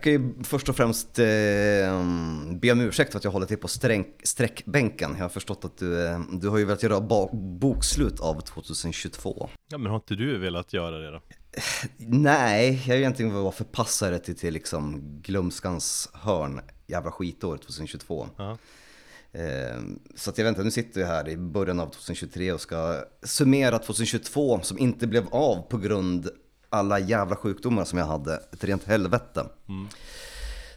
Jag kan ju först och främst eh, be om ursäkt för att jag håller till på sträng, sträckbänken. Jag har förstått att du, eh, du har ju velat göra bokslut av 2022. Ja, men har inte du velat göra det då? Nej, jag har egentligen vara förpassare till, till liksom glömskans hörn. Jävla skitår 2022. Ja. Eh, så att jag inte, nu sitter jag här i början av 2023 och ska summera 2022 som inte blev av på grund alla jävla sjukdomar som jag hade. Ett rent helvete. Mm.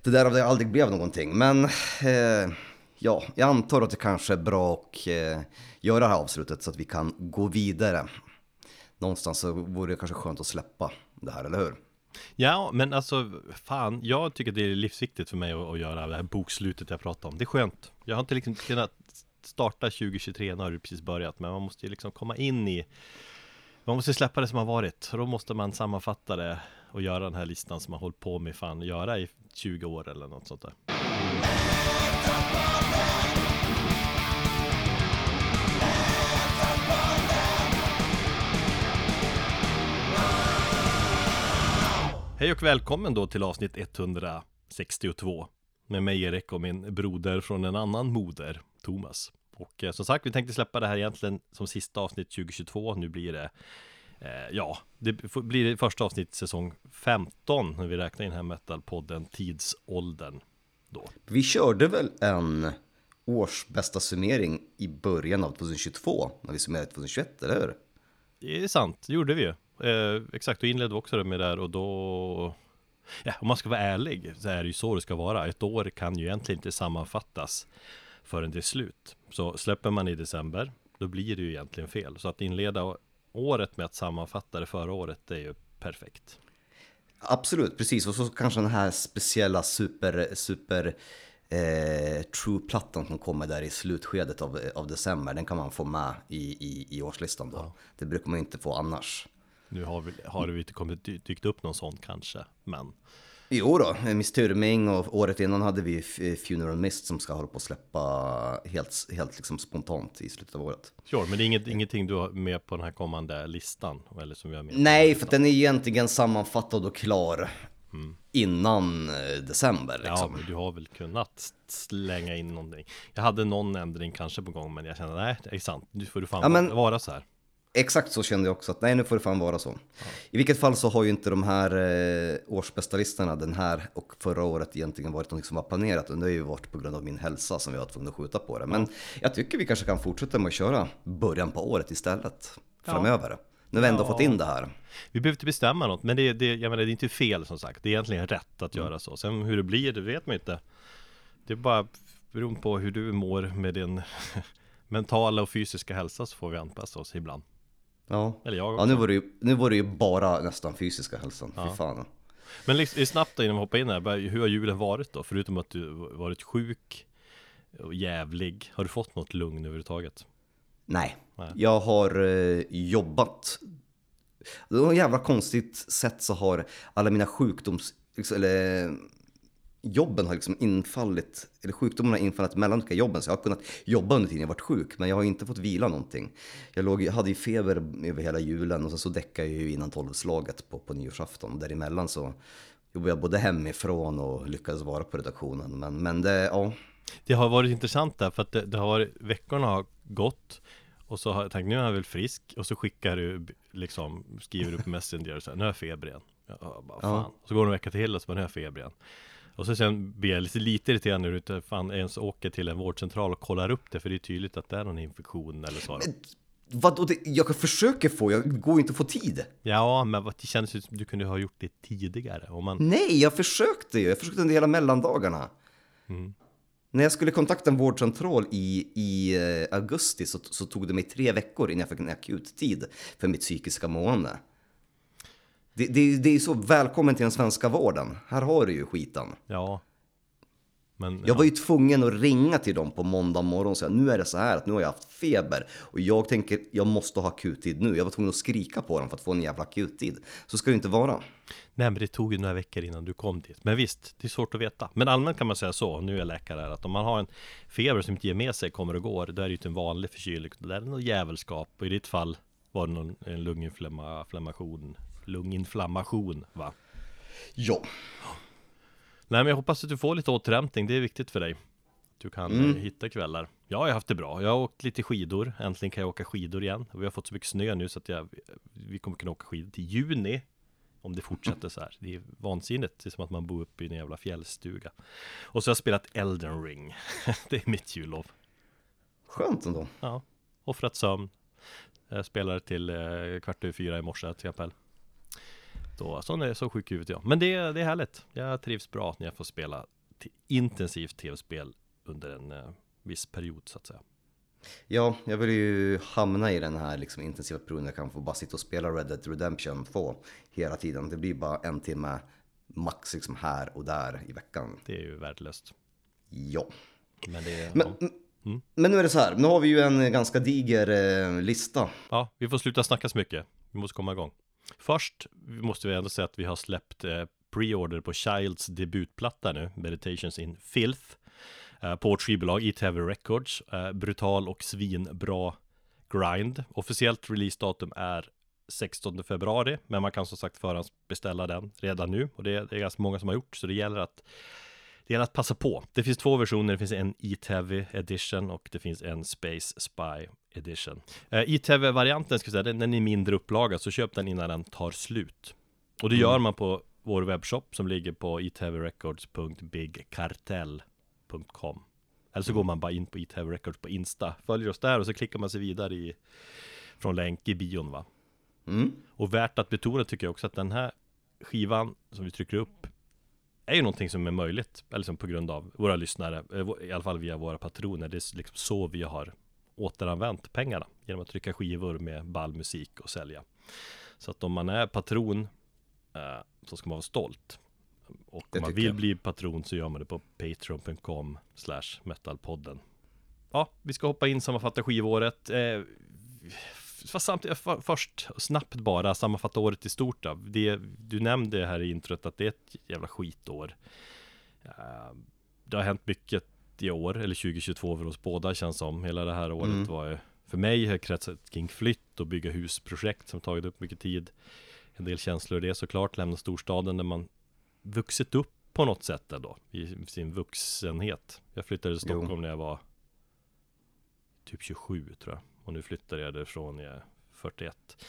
Det där av det aldrig blev någonting. Men eh, ja, jag antar att det kanske är bra att eh, göra det här avslutet så att vi kan gå vidare. Någonstans så vore det kanske skönt att släppa det här, eller hur? Ja, men alltså fan, jag tycker det är livsviktigt för mig att, att göra det här bokslutet jag pratar om. Det är skönt. Jag har inte liksom kunnat starta 2023, nu har det precis börjat, men man måste ju liksom komma in i man måste släppa det som har varit, och då måste man sammanfatta det och göra den här listan som man hållit på med fan göra i 20 år eller något sånt där. Hej och välkommen då till avsnitt 162 med mig Erik och min broder från en annan moder, Thomas. Och eh, som sagt, vi tänkte släppa det här egentligen som sista avsnitt 2022. Nu blir det eh, Ja, det blir det första avsnitt säsong 15 när vi räknar in här metalpodden Tidsåldern då. Vi körde väl en årsbästa summering i början av 2022 när vi summerade 2021, eller hur? Det är sant, det gjorde vi ju. Eh, exakt, då inledde vi också det med där och då Ja, om man ska vara ärlig så är det ju så det ska vara. Ett år kan ju egentligen inte sammanfattas förrän det är slut. Så släpper man i december, då blir det ju egentligen fel. Så att inleda året med att sammanfatta det förra året, det är ju perfekt. Absolut, precis. Och så kanske den här speciella super, super eh, True-plattan som kommer där i slutskedet av, av december, den kan man få med i, i, i årslistan då. Ja. Det brukar man inte få annars. Nu har, vi, har det inte kommit, dykt upp någon sån kanske, men Jo då, Miss Turming och året innan hade vi Funeral Mist som ska hålla på att släppa helt, helt liksom spontant i slutet av året. Sure, men det är inget, ingenting du har med på den här kommande listan? Eller som vi har med Nej, för den är egentligen sammanfattad och klar mm. innan eh, december. Liksom. Ja, men du har väl kunnat slänga in någonting. Jag hade någon ändring kanske på gång, men jag kände nej, det är sant. Nu får du fan ja, men... vara så här. Exakt så kände jag också, att nej nu får det fan vara så. Ja. I vilket fall så har ju inte de här eh, årsbästa listorna, den här och förra året egentligen varit något som var planerat. Och det har ju varit på grund av min hälsa som vi har tvungna att skjuta på det. Men ja. jag tycker vi kanske kan fortsätta med att köra början på året istället framöver. Ja. Nu har vi ändå fått in det här. Vi behöver inte bestämma något, men det, det, jag menar, det är inte fel som sagt. Det är egentligen rätt att mm. göra så. Sen hur det blir, det vet man inte. Det är bara beroende på hur du mår med din mentala och fysiska hälsa så får vi anpassa oss ibland. Ja, Eller jag också. ja nu, var det ju, nu var det ju bara nästan fysiska hälsan, ja. fy fan Men liksom, snabbt innan vi hoppar in här, hur har julen varit då? Förutom att du varit sjuk och jävlig, har du fått något lugn överhuvudtaget? Nej, Nej. jag har eh, jobbat var ett jävla konstigt sätt så har alla mina sjukdoms, liksom, eller jobben har liksom infallit, eller sjukdomarna har infallit mellan olika jobben. Så jag har kunnat jobba under tiden jag varit sjuk, men jag har inte fått vila någonting. Jag, låg, jag hade ju feber över hela julen och sen så däckade jag ju innan tolvslaget på, på nyårsafton. Däremellan så jobbade jag både hemifrån och lyckades vara på redaktionen. Men, men det, ja. Det har varit intressant där, för att det, det har varit, veckorna har gått och så har jag tänkt, nu är jag väl frisk och så skickar du liksom, skriver du på Messenger och så här, nu har jag feber igen. Jag bara, fan. Ja. Så går det en vecka till och så bara, nu har jag feber igen. Och så sen blir jag lite, lite irriterad när du inte fan ens åker till en vårdcentral och kollar upp det, för det är tydligt att det är någon infektion eller så. Men, vadå, jag försöker få, jag går inte att få tid. Ja, men det känns som du kunde ha gjort det tidigare. Om man... Nej, jag försökte ju, jag försökte under hela mellandagarna. Mm. När jag skulle kontakta en vårdcentral i, i eh, augusti så, så, tog det mig tre veckor innan jag fick en akut tid för mitt psykiska mående. Det, det, det är så, välkommen till den svenska vården. Här har du ju skiten. Ja. Men, jag ja. var ju tvungen att ringa till dem på måndag morgon och säga nu är det så här att nu har jag haft feber och jag tänker jag måste ha akuttid nu. Jag var tvungen att skrika på dem för att få en jävla akuttid. Så ska det inte vara. Nej men det tog ju några veckor innan du kom dit. Men visst, det är svårt att veta. Men allmänt kan man säga så, nu är jag läkare här, att om man har en feber som inte ger med sig, kommer och går, då är det ju inte en vanlig förkylning. Det är något jävelskap och i ditt fall var det någon, en lunginflammation lunginflammation va? Ja. Nej men jag hoppas att du får lite återhämtning, det är viktigt för dig. Du kan mm. Eh, hitta kvällar. Jag har haft det bra, jag har åkt lite skidor. Äntligen kan jag åka skidor igen. Vi har fått så mycket snö nu så att jag, vi kommer kunna åka skidor till juni Om det fortsätter så här. Det är vansinnigt, det är som att man bor uppe i en jävla fjällstuga. Och så har jag spelat Elden ring. Det är mitt jullov. Skönt ändå. Ja, offrat sömn. Jag spelade till eh, kvart över fyra i morse till exempel då, sån är så sjuk huvudet jag. Men det, det är härligt. Jag trivs bra när jag får spela intensivt tv-spel under en eh, viss period så att säga. Ja, jag vill ju hamna i den här liksom, intensiva perioden jag kan få bara sitta och spela Red Dead Redemption 2 hela tiden. Det blir bara en timme max liksom här och där i veckan. Det är ju värdelöst. Ja. Men, det, men, ja. Mm. men nu är det så här, nu har vi ju en ganska diger eh, lista. Ja, vi får sluta snacka så mycket. Vi måste komma igång. Först måste vi ändå säga att vi har släppt eh, preorder på Childs debutplatta nu, Meditations in Filth. Eh, på vårt skivbolag E-TV Records. Eh, brutal och svinbra grind. Officiellt releasedatum är 16 februari, men man kan som sagt förhandsbeställa den redan nu och det är, det är ganska många som har gjort så det gäller att det gäller att passa på. Det finns två versioner, det finns en E-Heavy edition och det finns en Space Spy edition. Eh, E-TV-varianten, ska säga, den, är mindre upplaga, så köp den innan den tar slut. Och det mm. gör man på vår webbshop som ligger på etvrecords.bigkartell.com Eller så mm. går man bara in på eTV Records på Insta, följer oss där och så klickar man sig vidare i från länk i bion va. Mm. Och värt att betona tycker jag också att den här skivan som vi trycker upp är ju någonting som är möjligt, eller som på grund av våra lyssnare, eh, i alla fall via våra patroner. Det är liksom så vi har återanvänt pengarna genom att trycka skivor med ball musik och sälja. Så att om man är patron eh, så ska man vara stolt. Och det om man vill jag. bli patron så gör man det på patreon.com slash metalpodden. Ja, vi ska hoppa in sammanfatta skivåret. Eh, samtidigt, för, först snabbt bara sammanfatta året i stort då. Det, du nämnde här i introt att det är ett jävla skitår. Uh, det har hänt mycket i år, eller 2022 för oss båda känns som. Hela det här året mm. var ju för mig har kretsat kring flytt och bygga husprojekt som tagit upp mycket tid. En del känslor i det såklart, lämna storstaden där man vuxit upp på något sätt ändå i sin vuxenhet. Jag flyttade till Stockholm jo. när jag var typ 27 tror jag. Och nu flyttade jag därifrån, jag är 41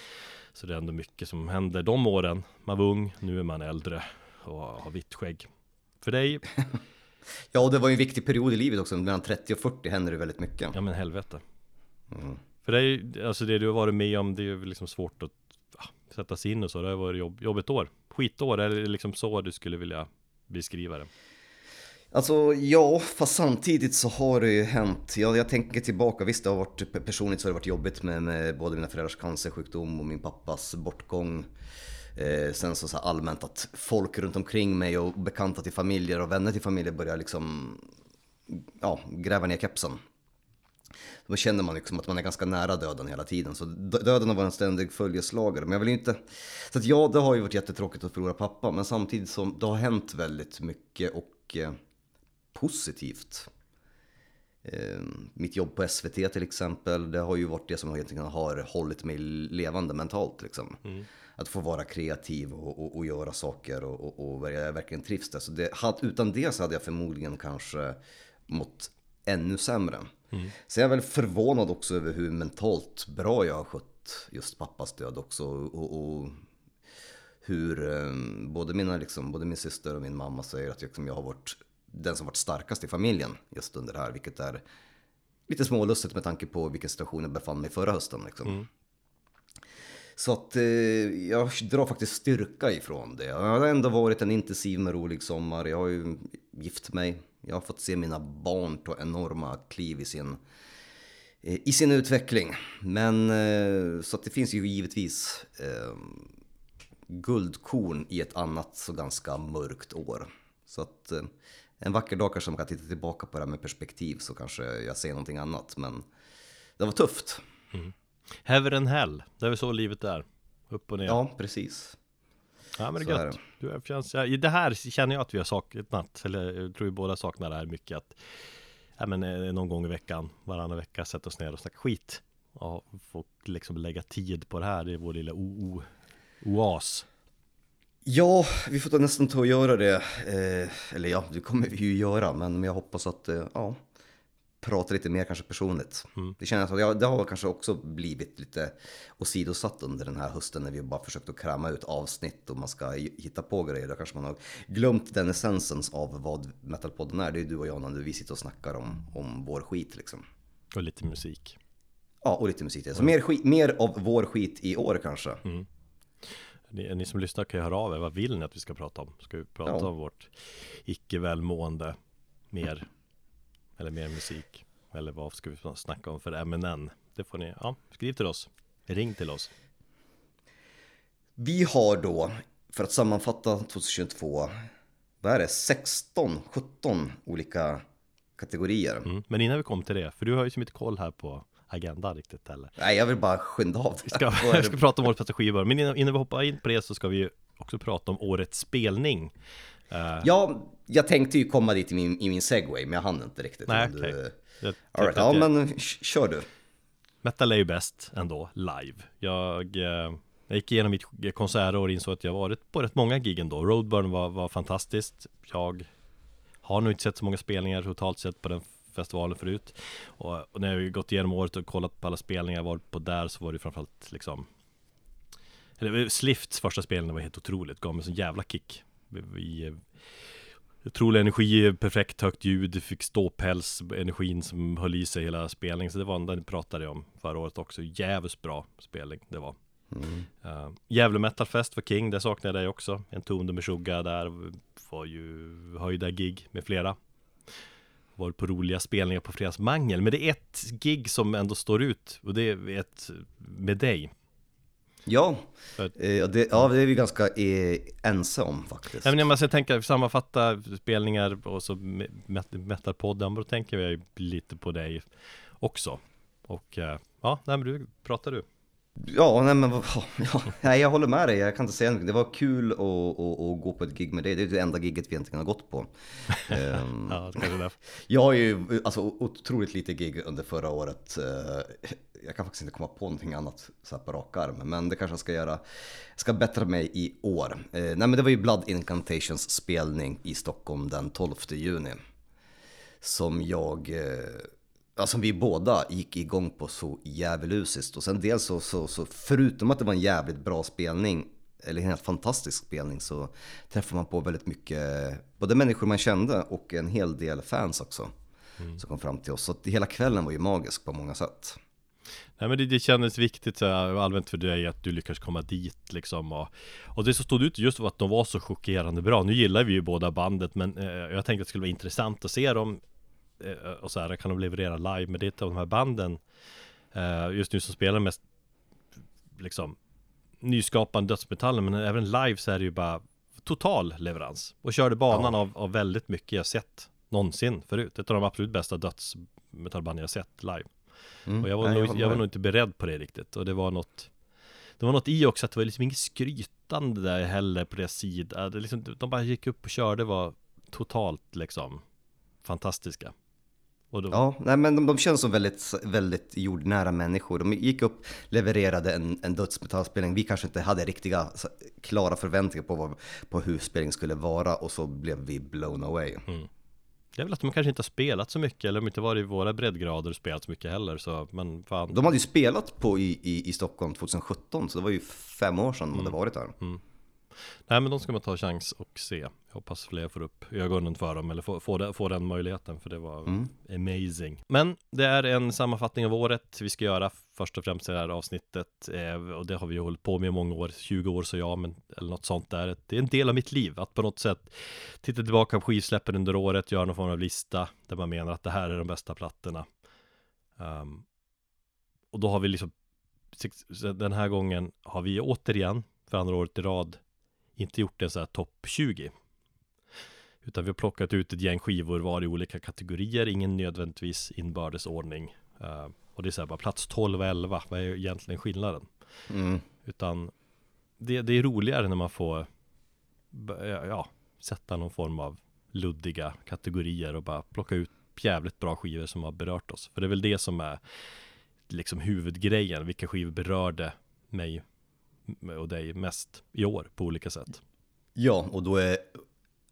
Så det är ändå mycket som händer de åren Man var ung, nu är man äldre och har vitt skägg För dig? ja, och det var ju en viktig period i livet också, mellan 30 och 40 händer det väldigt mycket Ja men helvete mm. För dig, alltså det du har varit med om, det är ju liksom svårt att ja, sätta sig in och så, det har varit jobb, jobbigt år Skitår, är det liksom så du skulle vilja beskriva det? Alltså ja, fast samtidigt så har det ju hänt. Jag, jag tänker tillbaka, visst det har varit personligt så har det varit jobbigt med, med både mina föräldrars cancersjukdom och min pappas bortgång. Eh, sen så, så allmänt att folk runt omkring mig och bekanta till familjer och vänner till familjer börjar liksom ja, gräva ner kepsen. Då känner man liksom att man är ganska nära döden hela tiden. Så döden har varit en ständig följeslagare. Men jag vill inte... Så att ja, det har ju varit jättetråkigt att förlora pappa. Men samtidigt som det har hänt väldigt mycket och eh, positivt. Eh, mitt jobb på SVT till exempel, det har ju varit det som egentligen har hållit mig levande mentalt. Liksom. Mm. Att få vara kreativ och, och, och göra saker och, och, och jag verkligen trivs där. Så det, utan det så hade jag förmodligen kanske mått ännu sämre. Mm. Så jag är väl förvånad också över hur mentalt bra jag har skött just pappas död också. Och, hur eh, både, mina, liksom, både min syster och min mamma säger att liksom, jag har varit den som varit starkast i familjen just under det här, vilket är lite smålustigt med tanke på vilken situation jag befann mig förra hösten. Liksom. Mm. Så att eh, jag drar faktiskt styrka ifrån det. Jag har ändå varit en intensiv men rolig sommar. Jag har ju gift mig. Jag har fått se mina barn ta enorma kliv i sin, eh, i sin utveckling. Men eh, så att det finns ju givetvis eh, guldkorn i ett annat så ganska mörkt år. Så att eh, en vacker dag kanske man kan titta tillbaka på det här med perspektiv så kanske jag ser någonting annat. Men det var tufft. Mm. Heaven and hell, det är väl så livet är. Upp och ner. Ja, precis. Ja men det är gött. Du är, känns, ja, det här känner jag att vi har saknat, eller jag tror vi båda saknar det här mycket att ja, men, eh, någon gång i veckan, varannan vecka sätta oss ner och snacka skit. Och få liksom lägga tid på det här, det är vår lilla o-oas. Ja, vi får nästan ta och göra det. Eh, eller ja, det kommer vi ju göra, men jag hoppas att, eh, ja, prata lite mer kanske personligt. Mm. Det känns att jag, det har kanske också blivit lite åsidosatt under den här hösten när vi bara försökt att kräma ut avsnitt och man ska hitta på grejer. Då kanske man har glömt den essensen av vad Metalpodden är. Det är du och jag när vi sitter och snackar om, om vår skit liksom. Och lite musik. Ja, och lite musik. Så mm. mer, skit, mer av vår skit i år kanske. Mm. Ni, ni, som lyssnar kan ju höra av er. Vad vill ni att vi ska prata om? Ska vi prata ja. om vårt icke välmående mer? Eller mer musik? Eller vad ska vi snacka om för ämnen? Det får ni, ja, skriv till oss. Ring till oss. Vi har då, för att sammanfatta 2022, vad är det? 16, 17 olika kategorier. Mm, men innan vi kommer till det, för du har ju så mycket koll här på agenda riktigt eller? Nej, jag vill bara skynda av Vi ska, vi ska prata om årets bästa skivor, men innan, innan vi hoppar in på det så ska vi ju också prata om årets spelning. Uh, ja, jag tänkte ju komma dit i min, i min segway, men jag hann inte riktigt. Nej, okej. Okay. right. Ja, jag... men kör du. Metal är ju bäst ändå, live. Jag, eh, jag gick igenom mitt konsertår och insåg att jag varit på rätt många gig ändå. Roadburn var, var fantastiskt. Jag har nog inte sett så många spelningar totalt sett på den festivalen förut och, och, när jag gått igenom året och kollat på alla spelningar jag varit på där så var det framförallt liksom eller Slifts första spelning var helt otroligt, gav mig sån jävla kick vi, Otrolig energi, perfekt högt ljud, fick ståpäls, energin som höll i sig hela spelningen. Så det var den pratade jag om förra året också, jävligt bra spelning det var. Mm. uh, Gävle Metalfest var king, där saknade jag dig också. En ton med Meshuggah där var ju höjda gig med flera. Varit på roliga spelningar på Fredagsmangel Men det är ett gig som ändå står ut och det är ett med dig Ja, eh, det, ja det är vi ganska eh, ense om faktiskt. Ja, men Jag tänker sammanfatta spelningar och så Metalpodden, då tänker vi lite på dig också. Och eh, ja, nej men du, pratar du Ja, nej men ja, nej, jag håller med dig. Jag kan inte säga något. Det var kul att, att, att, gå på ett gig med dig. Det är det enda giget vi egentligen har gått på. um, ja, är jag har ju alltså, otroligt lite gig under förra året. Eh, jag kan faktiskt inte komma på någonting annat så här på rak arm. Men det kanske jag ska göra. Jag ska bättra mig i år. Eh, nej men det var ju Blood Incantations spelning i Stockholm den 12 juni. Som jag som vi båda gick igång på så djävulusiskt. Och sen dels så, så, så, förutom att det var en jävligt bra spelning, eller en helt fantastisk spelning, så träffade man på väldigt mycket, både människor man kände och en hel del fans också. Mm. Som kom fram till oss. Så hela kvällen var ju magisk på många sätt. Nej men det, det kändes viktigt så här, allmänt för dig att du lyckades komma dit liksom och, och det som stod ut just var att de var så chockerande bra Nu gillar vi ju båda bandet men eh, jag tänkte att det skulle vara intressant att se dem och så här, kan de leverera live med det av de här banden eh, just nu som spelar mest liksom nyskapande dödsmetallen men även live så är det ju bara total leverans och körde banan ja. av, av väldigt mycket jag sett någonsin förut. Ett av de absolut bästa dödsmetallband jag sett live. Mm. Och jag var, Nej, nog, jag, jag var nog inte beredd på det riktigt och det var något Det var något i också att det var liksom inget skrytande där heller på deras sida. Det liksom, de bara gick upp och körde var totalt liksom fantastiska. Då... Ja, nej, men de, de känns som väldigt, väldigt jordnära människor. De gick upp, levererade en, en dödsmetallspelning. Vi kanske inte hade riktiga klara förväntningar på, vad, på hur spelningen skulle vara och så blev vi blown away. Mm. Det är väl att de kanske inte har spelat så mycket eller de inte varit i våra breddgrader och spelat så mycket heller så men fan. De hade ju spelat på i, i, i Stockholm 2017 så det var ju fem år sedan de mm. hade varit där. Mm. Nej men de ska man ta chans och se. Jag hoppas fler får upp ögonen för dem eller får, får, får den möjligheten för det var mm. amazing. Men det är en sammanfattning av året vi ska göra först och främst i det här avsnittet eh, och det har vi hållit på med i många år, 20 år så ja, men eller något sånt där. Det är en del av mitt liv att på något sätt titta tillbaka på skivsläppen under året, göra någon form av lista där man menar att det här är de bästa plattorna. Um, och då har vi liksom den här gången har vi återigen för andra året i rad inte gjort en så här topp 20 utan vi har plockat ut ett gäng skivor var i olika kategorier, ingen nödvändigtvis inbördes ordning uh, och det är så här bara plats 12 och 11, vad är egentligen skillnaden? Mm. Utan det, det, är roligare när man får ja, sätta någon form av luddiga kategorier och bara plocka ut jävligt bra skivor som har berört oss. För det är väl det som är liksom huvudgrejen, vilka skivor berörde mig och dig mest i år på olika sätt. Ja, och då är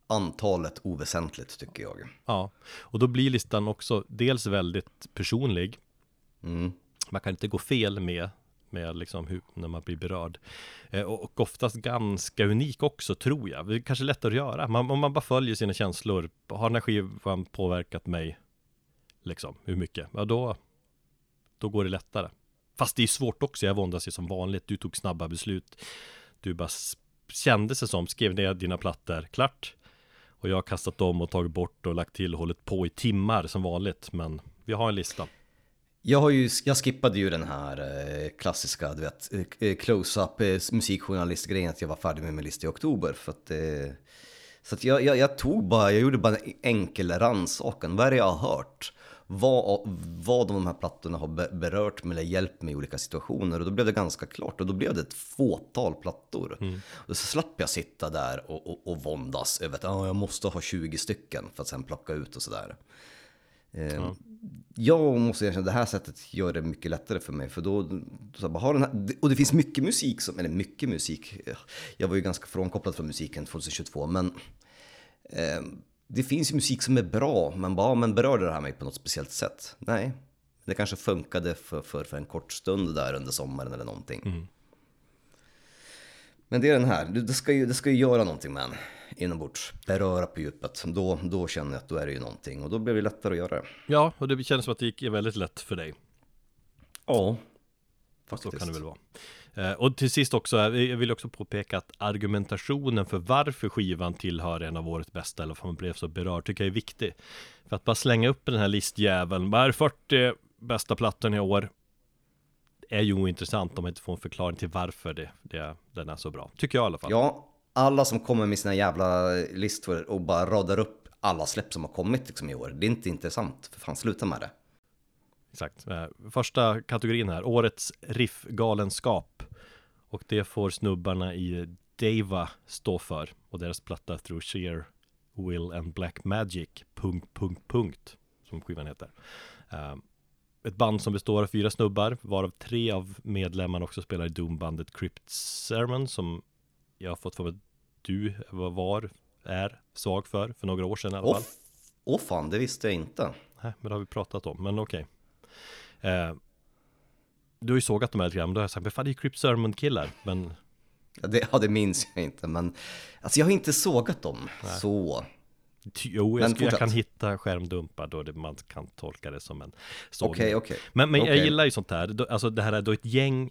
antalet oväsentligt tycker jag. Ja, och då blir listan också dels väldigt personlig. Mm. Man kan inte gå fel med med liksom hur, när man blir berörd. Eh, och, och, oftast ganska unik också tror jag. Det är kanske lättare att göra. Man, om man bara följer sina känslor. Har den här skivan påverkat mig? Liksom, hur mycket? Ja, då, då går det lättare. Fast det är svårt också. Jag våndas ju som vanligt. Du tog snabba beslut. Du bara kände sig som, skrev ner dina plattor, klart. Och jag har kastat om och tagit bort och lagt till och hållit på i timmar som vanligt. Men vi har en lista. Jag, har ju, jag skippade ju den här eh, klassiska, du vet, eh, eh, close-up musikjournalistgrejen att jag var färdig med min lista i oktober. För att, så att jag, jag, jag, tog bara, jag gjorde bara en enkel rannsakan. Vad är det jag har hört? Vad, vad de här plattorna har berört mig eller hjälpt mig i olika situationer. Och då blev det ganska klart. Och då blev det ett fåtal plattor. Mm. Och så slapp jag sitta där och, och, och våndas över att ah, jag måste ha 20 stycken för att sen plocka ut och sådär. Ja. Jag måste erkänna, det här sättet gör det mycket lättare för mig. För då, så bara, har den här, och det finns mycket musik, som, eller mycket musik. Jag var ju ganska frånkopplad från musiken 2022, men eh, det finns ju musik som är bra, men bara, men berörde det här mig på något speciellt sätt? Nej, det kanske funkade för, för, för en kort stund där under sommaren eller någonting. Mm. Men det är den här, det ska ju, det ska ju göra någonting med en inombords, beröra på djupet. Då, då känner jag att då är det ju någonting och då blir det lättare att göra det. Ja, och det känns som att det gick väldigt lätt för dig. Ja, faktiskt. Så kan det väl vara. Eh, och till sist också, eh, jag vill också påpeka att argumentationen för varför skivan tillhör en av årets bästa, eller varför man blev så berörd, tycker jag är viktig. För att bara slänga upp den här listjäveln, vad är 40 bästa plattan i år? är ju ointressant om man inte får en förklaring till varför det, det, den är så bra. Tycker jag i alla fall. Ja, alla som kommer med sina jävla listor och bara radar upp alla släpp som har kommit liksom i år. Det är inte intressant, för fan sluta med det. Exakt. Eh, första kategorin här, årets riffgalenskap. Och det får snubbarna i Deva stå för. Och deras platta Through Sheer Will and Black Magic, punkt, punkt, punkt, som skivan heter. Uh, ett band som består av fyra snubbar, varav tre av medlemmarna också spelar i Doom-bandet Crypt Sermon, som jag har fått för mig du var, är svag för, för några år sedan i alla fall. Åh oh, fan, det visste jag inte. Nej, men det har vi pratat om, men okej. Okay. Eh, du har ju sågat de här lite grann, då har jag sagt, men fan det är ju Crypt Sermon killar, men Ja det, ja, det minns jag inte, men alltså jag har inte sågat dem Nej. så. Jo, jag, jag, kan hitta skärmdumpar då det, man kan tolka det som en sågning. Okej, okay. Okay. Men, men okay. jag gillar ju sånt här, alltså det här är då ett gäng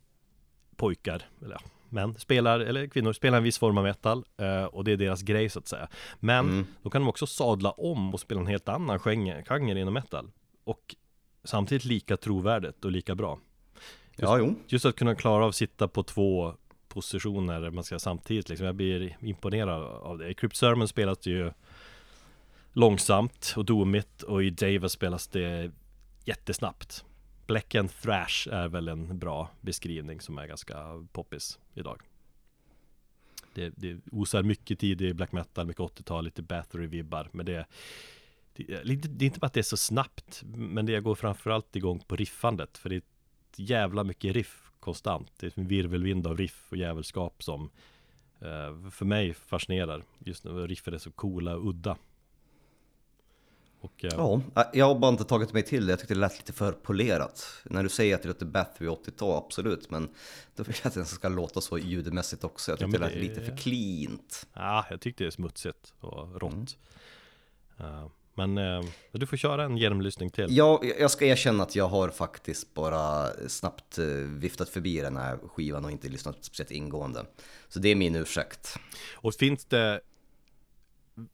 pojkar, eller män spelar, eller kvinnor spelar en viss form av metal eh, och det är deras grej så att säga. Men mm. då kan de också sadla om och spela en helt annan genre, genre inom metal. Och samtidigt lika trovärdigt och lika bra. Just, ja, jo. Just att kunna klara av att sitta på två positioner man ska samtidigt liksom. Jag blir imponerad av det. I Crypt Sermon spelas det ju långsamt och domigt och i Davis spelas det jättesnabbt. Black and Thrash är väl en bra beskrivning som är ganska poppis idag. Det, det osar mycket tid i black metal, mycket 80-tal, lite Bathory-vibbar, men det, det, det är inte bara att det är så snabbt, men det går framförallt igång på riffandet, för det är jävla mycket riff konstant. Det är en virvelvind av riff och jävelskap som eh, för mig fascinerar. Just nu riffen är så coola och udda. Och, eh, ja, jag har bara inte tagit mig till det. Jag tyckte det lät lite för polerat. När du säger att det låter Bathory 80-tal, absolut. Men då vill jag att det ska låta så ljudmässigt också. Jag tyckte ja, det lät lite för cleant. Ja, jag tyckte det är smutsigt och rått. Mm. Uh, men uh, du får köra en genomlysning till. Ja, jag ska erkänna att jag har faktiskt bara snabbt viftat förbi den här skivan och inte lyssnat speciellt ingående. Så det är min ursäkt. Och finns det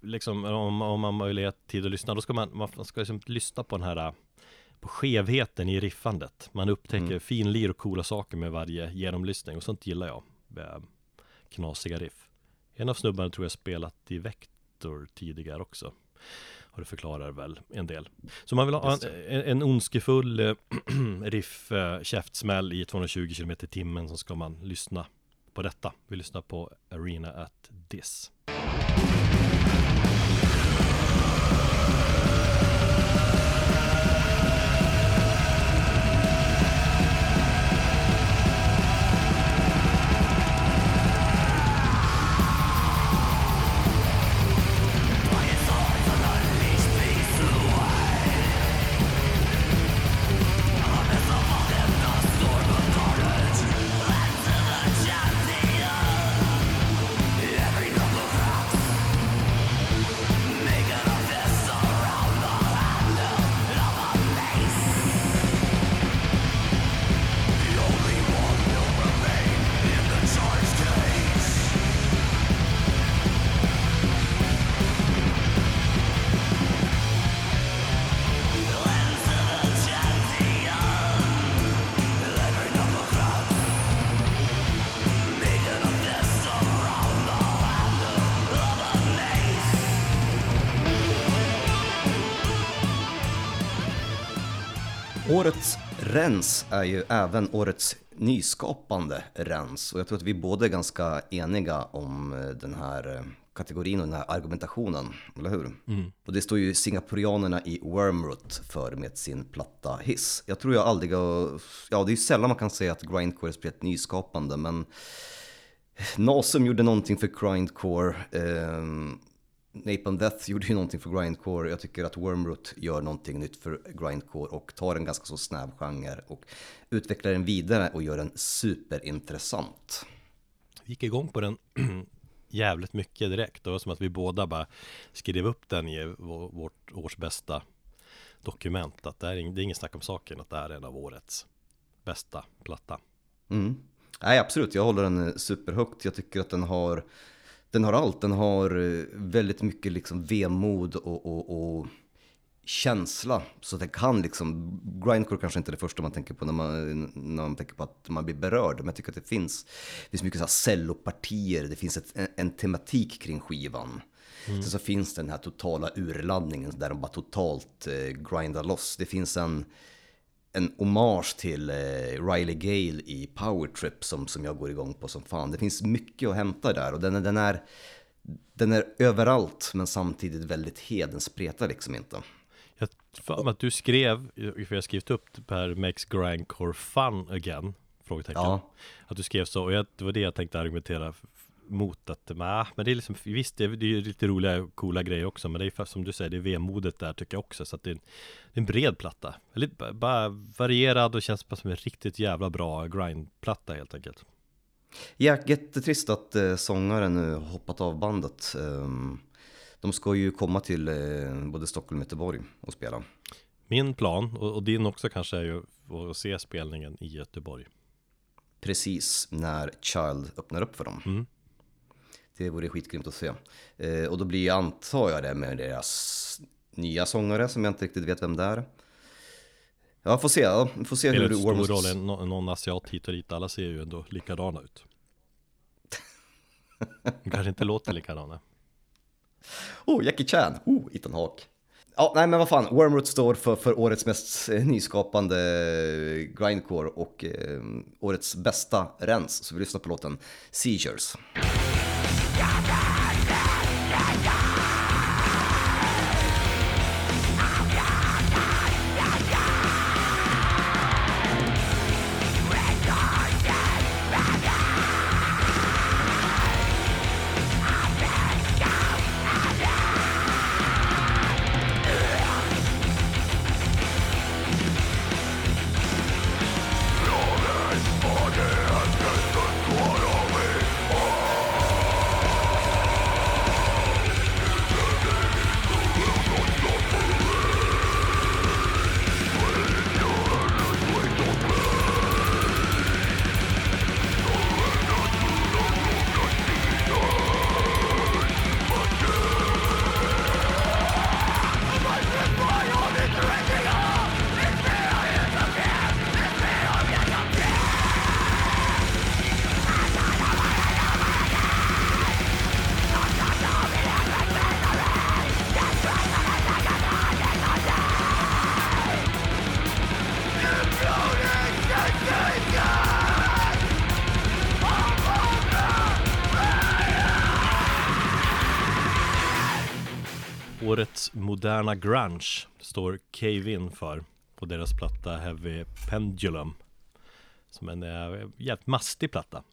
liksom, om, om man har möjlighet tid att lyssna, då ska man, man ska liksom lyssna på den här på skevheten i riffandet. Man upptäcker mm. finlir och coola saker med varje genomlyssning och sånt gillar jag. Knasiga riff. En av snubbarna tror jag spelat i Vector tidigare också. Och det förklarar väl en del. Så man vill ha en, en, ondskefull äh, riff, äh, käftsmäll i 220 km i timmen så ska man lyssna på detta. Vi lyssnar på Arena at This. Rens är ju även årets nyskapande rens och jag tror att vi båda är ganska eniga om eh, den här eh, kategorin och den här argumentationen, eller hur? Mm. Och det står ju singaporianerna i Wormroot för med sin platta Hiss. Jag tror jag aldrig har, ja det är ju sällan man kan säga att grindcore är speciellt nyskapande men Nasum gjorde någonting för grindcore, eh, Napalm Death gjorde ju någonting för grindcore. Jag tycker att Wormroot gör någonting nytt för grindcore och tar en ganska så snäv genre och utvecklar den vidare och gör den superintressant. Vi gick igång på den jävligt mycket direkt. Det var som att vi båda bara skrev upp den i vårt års bästa dokument. Att det är, det är ingen snack om saken att det är en av årets bästa platta. Mm. Nej absolut, jag håller den superhögt. Jag tycker att den har den har allt. Den har eh, väldigt mycket liksom vemod och, och, och känsla. Så den kan liksom, grindcore kanske inte är det första man tänker på när man, när man tänker på att man blir berörd. Men jag tycker att det finns, det finns mycket så cellopartier, det finns ett, en, en tematik kring skivan. Mm. Sen så finns den här totala urladdningen där de bara totalt eh, grindar loss. Det finns en, en hommage till eh, Riley Gale i Power Trip som, som jag går igång på som fan. Det finns mycket att hämta där och den, den, är, den är överallt men samtidigt väldigt het, den spretar liksom inte. Jag för att du skrev, för jag har skrivit upp det här Makes Grindcore Fun Again Frågetecken ja. Att du skrev så, och jag, det var det jag tänkte argumentera mot att, men det är liksom, visst det är, det är lite roliga coola grejer också Men det är som du säger, det är vemodet där tycker jag också Så att det är en, det är en bred platta. Lite, bara varierad och känns bara som en riktigt jävla bra grindplatta helt enkelt. Ja, jättetrist att eh, sångaren nu hoppat av bandet. Um, De ska ju komma till eh, både Stockholm och Göteborg och spela. Min plan, och, och din också kanske är ju att se spelningen i Göteborg. Precis när Child öppnar upp för dem. Mm. Det vore skitgrymt att se. Eh, och då blir antar jag det med deras nya sångare som jag inte riktigt vet vem det är. Ja, får se. Ja, får se hur det stor roll, någon, någon asiat hit och dit. Alla ser ju ändå likadana ut. De kanske inte låter likadana. Oh, Jackie Chan! Oh, Ethan Hawke. Ja, nej men vad fan, Wormroot står för, för årets mest eh, nyskapande eh, grindcore och eh, årets bästa rens. Så vi lyssnar på låten Seizures. Årets moderna grunge står Cave In för på deras platta Heavy Pendulum som en äh, jävligt mastig platta.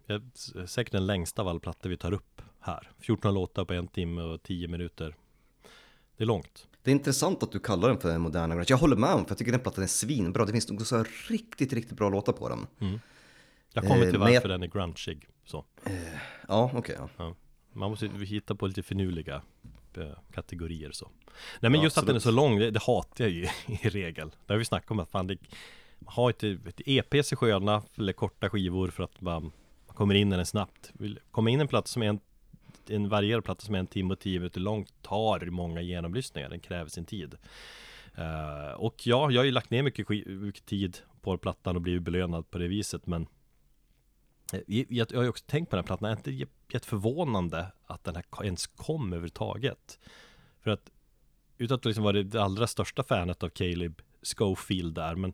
Säkert den längsta av alla plattor vi tar upp här. 14 låtar på en timme och 10 minuter. Det är långt. Det är intressant att du kallar den för moderna grunge. Jag håller med om för jag tycker den plattan är svinbra. Det finns nog så riktigt, riktigt bra låtar på den. Mm. Jag kommer till eh, varför jag... den är grungeig så. Eh, Ja, okej okay, ja. ja. Man måste hitta på lite finurliga kategorier så. Nej men ja, just absolut. att den är så lång, det, det hatar jag ju i regel. Det har vi snackat om att fan det har ett, ett EPs är sköna eller korta skivor för att man, man kommer in i den snabbt. Komma in en platta som är en en varierad platta som är en timme och tio minuter lång tar många genomlyssningar, den kräver sin tid. Uh, Och ja, jag har ju lagt ner mycket, mycket tid på plattan och blivit belönad på det viset men jag, har ju också tänkt på den här plattan, är inte jätteförvånande att den här ens kom överhuvudtaget. För att utan att liksom vara det allra största fanet av Caleb Schofield där, men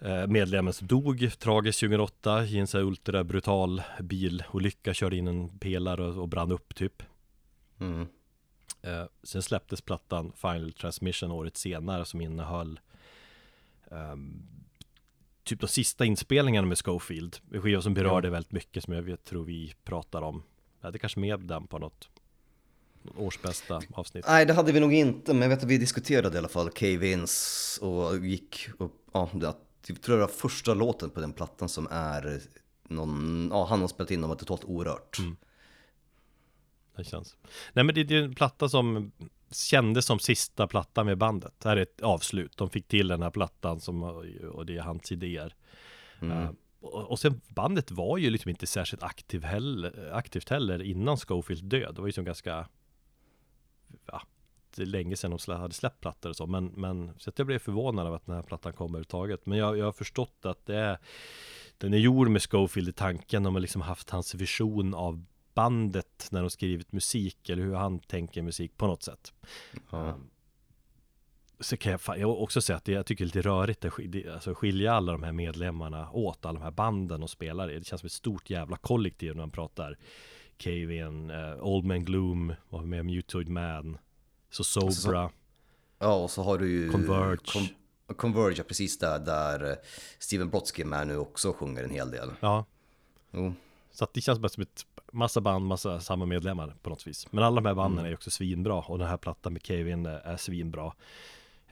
eh, Medlemmen som dog tragiskt 2008 i en så här ultra brutal bilolycka, körde in en pelare och, och brann upp typ. Mm. Eh, sen släpptes plattan Final Transmission året senare som innehöll um, typ de sista inspelningarna med Schofield. En skiva som berörde ja. väldigt mycket som jag vet, tror vi pratar om. Jag hade kanske med den på något årsbästa avsnitt. Nej, det hade vi nog inte, men jag vet att vi diskuterade i alla fall Cave-Ins och gick och ja, det, jag tror det var första låten på den plattan som är någon, ja han har spelat in dem var totalt orört. Mm. Det känns. Nej men det, det är en platta som kändes som sista plattan med bandet. Det här är ett avslut. De fick till den här plattan som, och det är hans idéer. Mm. Uh, och, och sen bandet var ju liksom inte särskilt aktiv heller, aktivt heller innan Schofield död. Det var ju som ganska ja, det länge sedan de hade släppt plattor och så. Men, men så att jag blev förvånad av att den här plattan kom överhuvudtaget. Men jag, jag har förstått att det är den är gjord med Schofield i tanken. De har liksom haft hans vision av bandet när de skrivit musik eller hur han tänker musik på något sätt. Ja. Um, så kan jag, jag också säga att det, jag tycker det är lite rörigt att alltså skilja alla de här medlemmarna åt, alla de här banden och spelare. Det känns som ett stort jävla kollektiv när man pratar Cave-In, uh, Old Man Gloom, var med Mutoid Man, så Sobra. Så, ja, och så har du ju Converge. Con Converge, precis där, där eh, Steven Brodsky är med nu också och sjunger en hel del. Ja. Jo. Så att det känns bara som ett massa band, massa samma medlemmar på något vis. Men alla de här banden mm. är också svinbra och den här plattan med Cave-In är svinbra.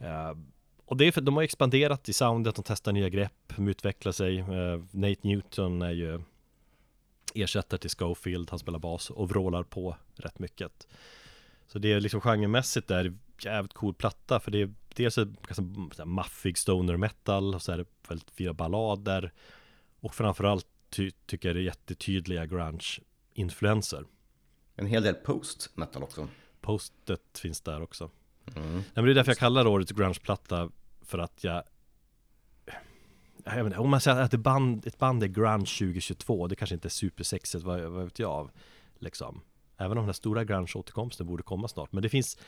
Uh, och det är för de har expanderat i soundet, de testar nya grepp, de utvecklar sig. Uh, Nate Newton är ju ersättare till Schofield, han spelar bas och vrålar på rätt mycket. Så det är liksom genremässigt där jävligt cool platta för det är dels ganska maffig stoner metal och så är det väldigt fina ballader och framförallt ty tycker är jättetydliga grunge-influenser. En hel del post metal också. Postet finns där också. Mm. Nej, men det är därför jag kallar årets grunge-platta för att jag jag inte, om man säger att ett band, ett band är grunge 2022, det kanske inte är supersexigt, vad, vad vet jag av, liksom. Även om den stora grunge-återkomsten borde komma snart, men det finns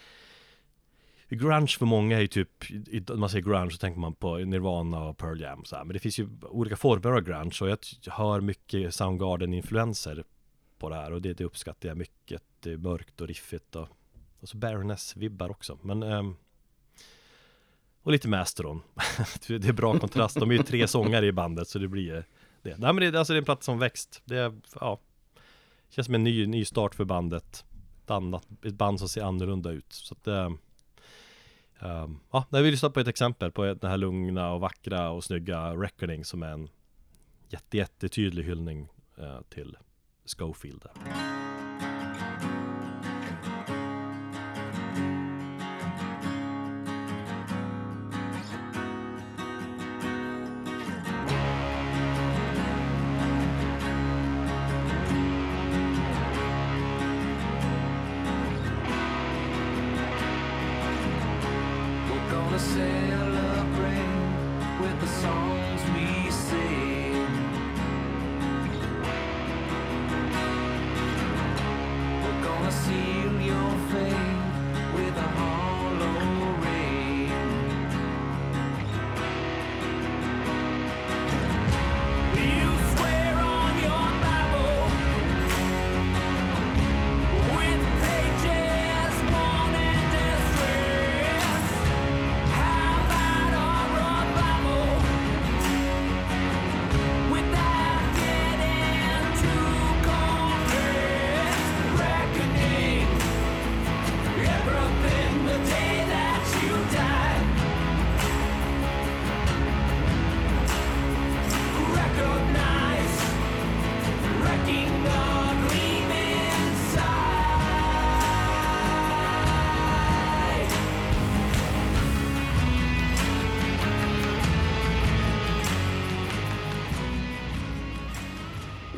Grunge för många är ju typ, när man säger grunge så tänker man på Nirvana och Pearl Jam så här. Men det finns ju olika former av grunge och jag hör mycket Soundgarden-influenser på det här och det, det uppskattar jag mycket. Det är mörkt och riffigt och, och så Baroness-vibbar också. Men um, och lite Masteron. det är bra kontrast. De är ju tre sångare i bandet så det blir det. Nej men det, alltså det är en platta som växt. Det är, ja, känns som en ny, ny start för bandet. Ett, annat, ett band som ser annorlunda ut. Så att, um, ja, när vi lyssnar på ett exempel på den här lugna och vackra och snygga Reckoning som är en jätte, jättetydlig hyllning uh, till Schofield.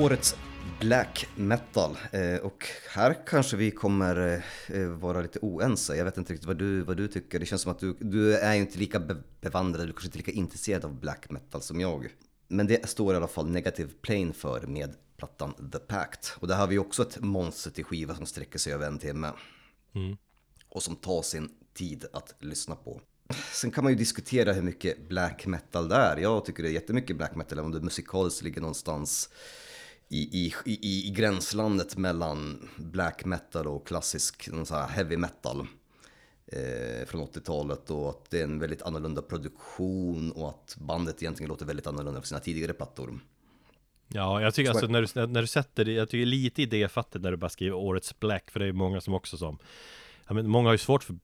Årets black metal. Eh, och här kanske vi kommer eh, vara lite oense. Jag vet inte riktigt vad du, vad du tycker. Det känns som att du, du är inte lika bevandrad, du kanske inte lika intresserad av black metal som jag. Men det står i alla fall Negative Plane för med plattan The Pact. Och där har vi också ett monster till skiva som sträcker sig över en timme. Mm. Och som tar sin tid att lyssna på. Sen kan man ju diskutera hur mycket black metal det är. Jag tycker det är jättemycket black metal, om det musikaliskt ligger någonstans i, i, i, i gränslandet mellan black metal och klassisk så här heavy metal eh, från 80-talet och att det är en väldigt annorlunda produktion och att bandet egentligen låter väldigt annorlunda från sina tidigare plattor. Ja, jag tycker alltså när du, när du sätter det, jag tycker lite idéfattigt när du bara skriver årets black, för det är många som också som, ja, men många har ju svårt för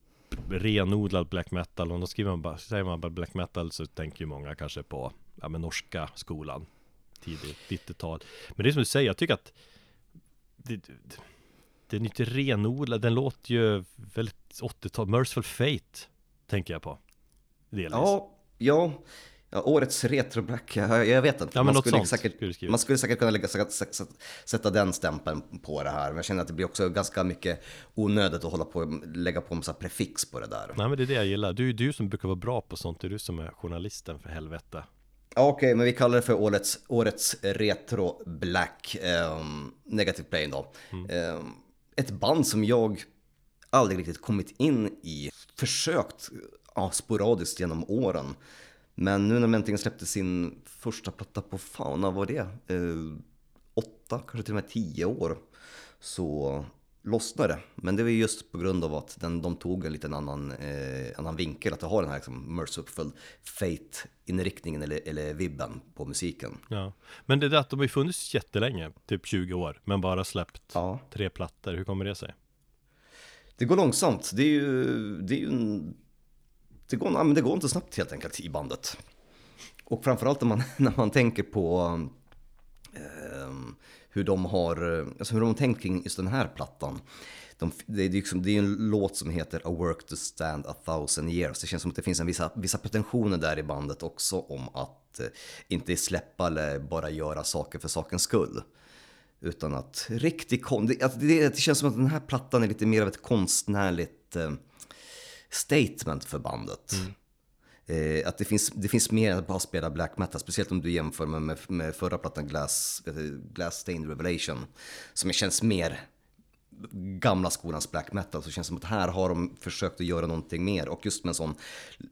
renodlad black metal och då skriver man bara, säger man bara black metal så tänker ju många kanske på, ja men norska skolan, tidigt 90-tal. Men det är som du säger, jag tycker att det, den är inte renodlad, den låter ju väldigt 80-tal, Merciful Fate tänker jag på. Delvis. Ja, ja. Ja, årets retroblack, jag, jag vet inte. Ja, man, skulle säkert, skulle man skulle säkert kunna lägga, sätta den stämpeln på det här. Men jag känner att det blir också ganska mycket onödigt att hålla på lägga på en massa prefix på det där. Nej men det är det jag gillar. Du är du som brukar vara bra på sånt. Det är du som är journalisten för helvete. Okej, okay, men vi kallar det för årets, årets retro black um, negative plane då. Mm. Um, ett band som jag aldrig riktigt kommit in i, försökt ja, sporadiskt genom åren. Men nu när de äntligen släppte sin första platta på Fauna, var det? Eh, åtta, kanske till och med tio år. Så lossnade. Men det var just på grund av att den, de tog en liten annan, eh, annan vinkel. Att det har den här liksom, merciful fate-inriktningen eller, eller vibben på musiken. Ja. Men det är det att de har ju funnits jättelänge, typ 20 år. Men bara släppt ja. tre plattor. Hur kommer det sig? Det går långsamt. Det är ju, det är ju en det går, men det går inte snabbt helt enkelt i bandet. Och framförallt när man, när man tänker på eh, hur de har, eh, alltså hur de har tänkt kring just den här plattan. De, det, är liksom, det är en låt som heter A Work to Stand A Thousand Years. Det känns som att det finns en vissa, vissa pretensioner där i bandet också om att eh, inte släppa eller bara göra saker för sakens skull. Utan att riktigt kon... Det, det, det, känns som att den här plattan är lite mer av ett konstnärligt eh, statement för bandet. Mm. Eh, att det finns, det finns mer än att bara spela black metal, speciellt om du jämför med, med, med förra plattan Glass, eh, Glass Stained Revelation, som känns mer gamla skolans black metal så känns det som att här har de försökt att göra någonting mer och just med en sån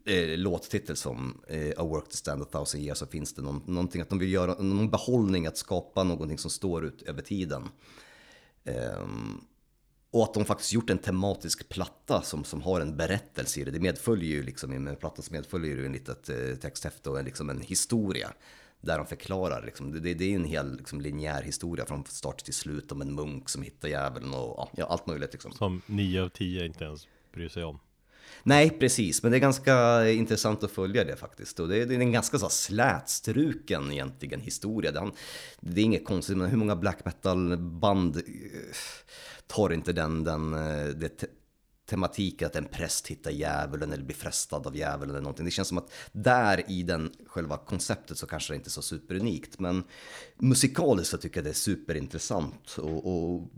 eh, låttitel som eh, A Work to Stand A Thousand Years så finns det någon, någonting att de vill göra, någon behållning att skapa någonting som står ut över tiden. Um, och att de faktiskt gjort en tematisk platta som, som har en berättelse i det. Det medföljer ju liksom, i plattan så medföljer ju en litet eh, texthäfte och en, liksom en historia. Där de förklarar, liksom, det, det är en hel liksom, linjär historia från start till slut om en munk som hittar djävulen och ja, allt möjligt. Liksom. Som nio av tio inte ens bryr sig om. Nej, precis, men det är ganska intressant att följa det faktiskt. Och det är, en ganska så slätstruken egentligen historia. Det är, det är inget konstigt, men hur många black metal-band eh, tar inte den, den eh, det te tematiken att en präst hittar djävulen eller blir frestad av djävulen eller någonting. Det känns som att där i den själva konceptet så kanske det inte är så superunikt. Men musikaliskt så tycker jag det är superintressant. Och, och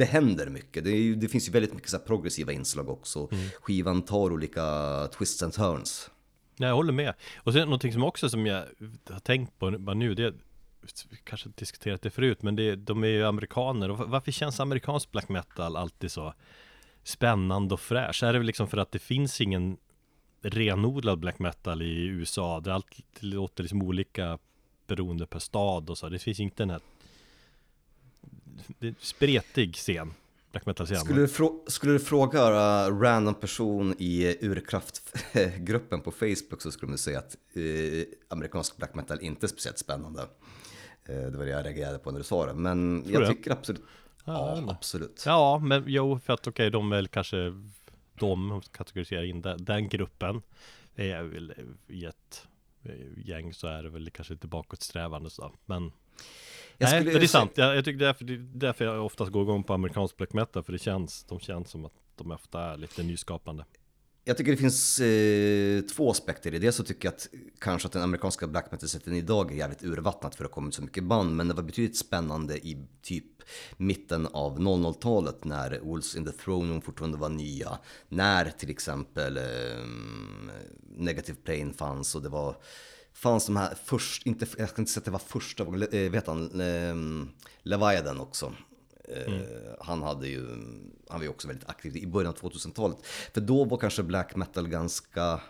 det händer mycket. Det, är, det, finns ju väldigt mycket så progressiva inslag också. Mm. Skivan tar olika twists and turns. Nej, jag håller med. Och sen någonting som också som jag har tänkt på bara nu, det är vi kanske diskuterat det förut, men det, de är ju amerikaner. Och varför känns amerikansk black metal alltid så spännande och fräsch? Är det väl liksom för att det finns ingen renodlad black metal i USA, där allt låter liksom olika beroende per stad och så. Det finns inte den här det är spretig scen. Black metal-scen. Skulle, du skulle du fråga uh, random person i Urkraft-gruppen på Facebook så skulle de säga att uh, amerikansk black metal inte är speciellt spännande. Uh, det var det jag reagerade på när du sa det. Men Tror jag det? tycker absolut. Ja, ja absolut. Ja, men jo, för att okej, okay, de väl kanske de kategoriserar in den, den gruppen. Är väl i ett gäng så är det väl kanske lite bakåtsträvande så. Men Nej, men det är sant. Jag, jag tycker därför, det är därför jag oftast går igång på amerikansk black metal, för det känns, de känns som att de ofta är lite nyskapande. Jag tycker det finns eh, två aspekter i det. Så tycker jag att kanske att den amerikanska black metal-sätten idag är jävligt urvattnat för att det kommit så mycket band. Men det var betydligt spännande i typ mitten av 00-talet när Wolves in the Throne Room fortfarande var nya. När till exempel eh, Negative Plane fanns och det var fanns de här först, inte, jag ska inte säga att det var första gången, eh, vet han, eh, Leviathan också. Mm. Han hade ju, han var ju också väldigt aktiv i början av 2000-talet. För då var kanske black metal ganska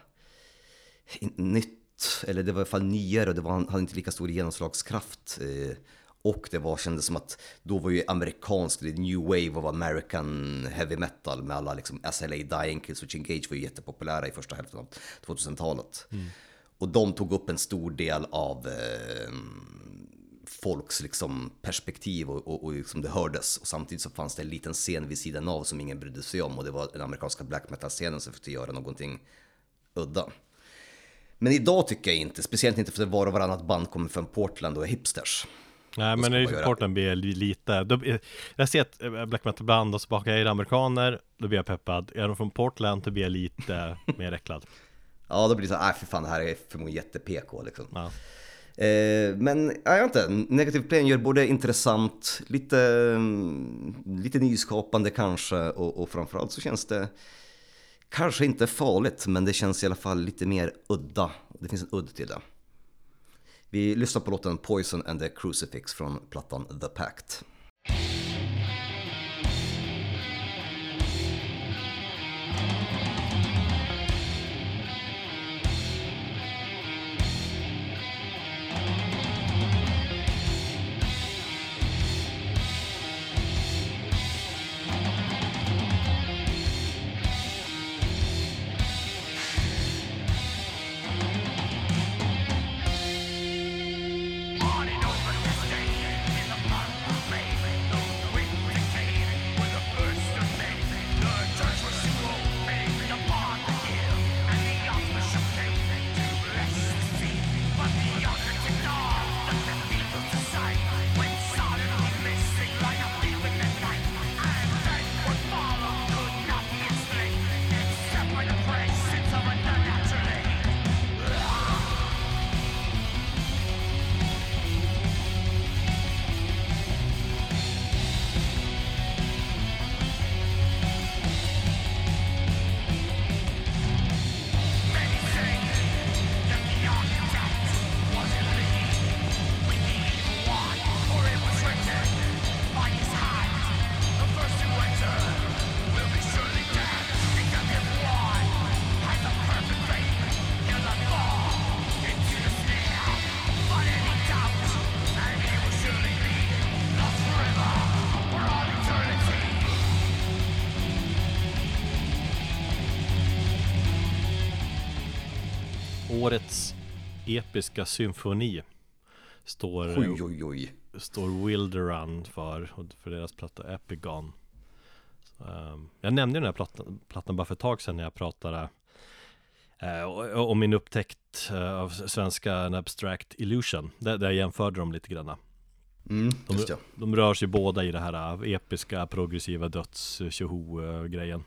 nytt, eller det var i alla fall nyare, det var, hade inte lika stor genomslagskraft. Eh, och det var, kändes som att då var ju amerikansk, det new wave of American heavy metal med alla liksom SLA, Dying, Killswitch Engage var ju jättepopulära i första hälften av 2000-talet. Mm. Och de tog upp en stor del av eh, folks liksom, perspektiv och, och, och liksom det hördes. Och samtidigt så fanns det en liten scen vid sidan av som ingen brydde sig om och det var den amerikanska black metal-scenen som försökte göra någonting udda. Men idag tycker jag inte, speciellt inte för att var och varannat band kommer från Portland och är hipsters. Nej men i Portland blir lite, då, jag ser ett eh, black metal band och så bakar jag är det amerikaner, då blir jag peppad. Är de från Portland då blir jag lite mer äcklad. Ja då blir det så nej för fan det här är förmodligen jätte-PK liksom. Ja. Eh, men jag vet inte, Negative Plane gör både intressant, lite, mm, lite nyskapande kanske och, och framförallt så känns det kanske inte farligt men det känns i alla fall lite mer udda. Det finns en udd till det. Vi lyssnar på låten Poison and the Crucifix från plattan The Pact. Episka symfoni står, oj, oj, oj. står Wilderan för, för deras platta Epigon. Um, jag nämnde den här plattan, plattan bara för ett tag sedan när jag pratade uh, om min upptäckt uh, av svenska Abstract Illusion. Där, där jag jämförde dem lite grann. Mm, de, de, rör sig båda i det här uh, episka progressiva döds grejen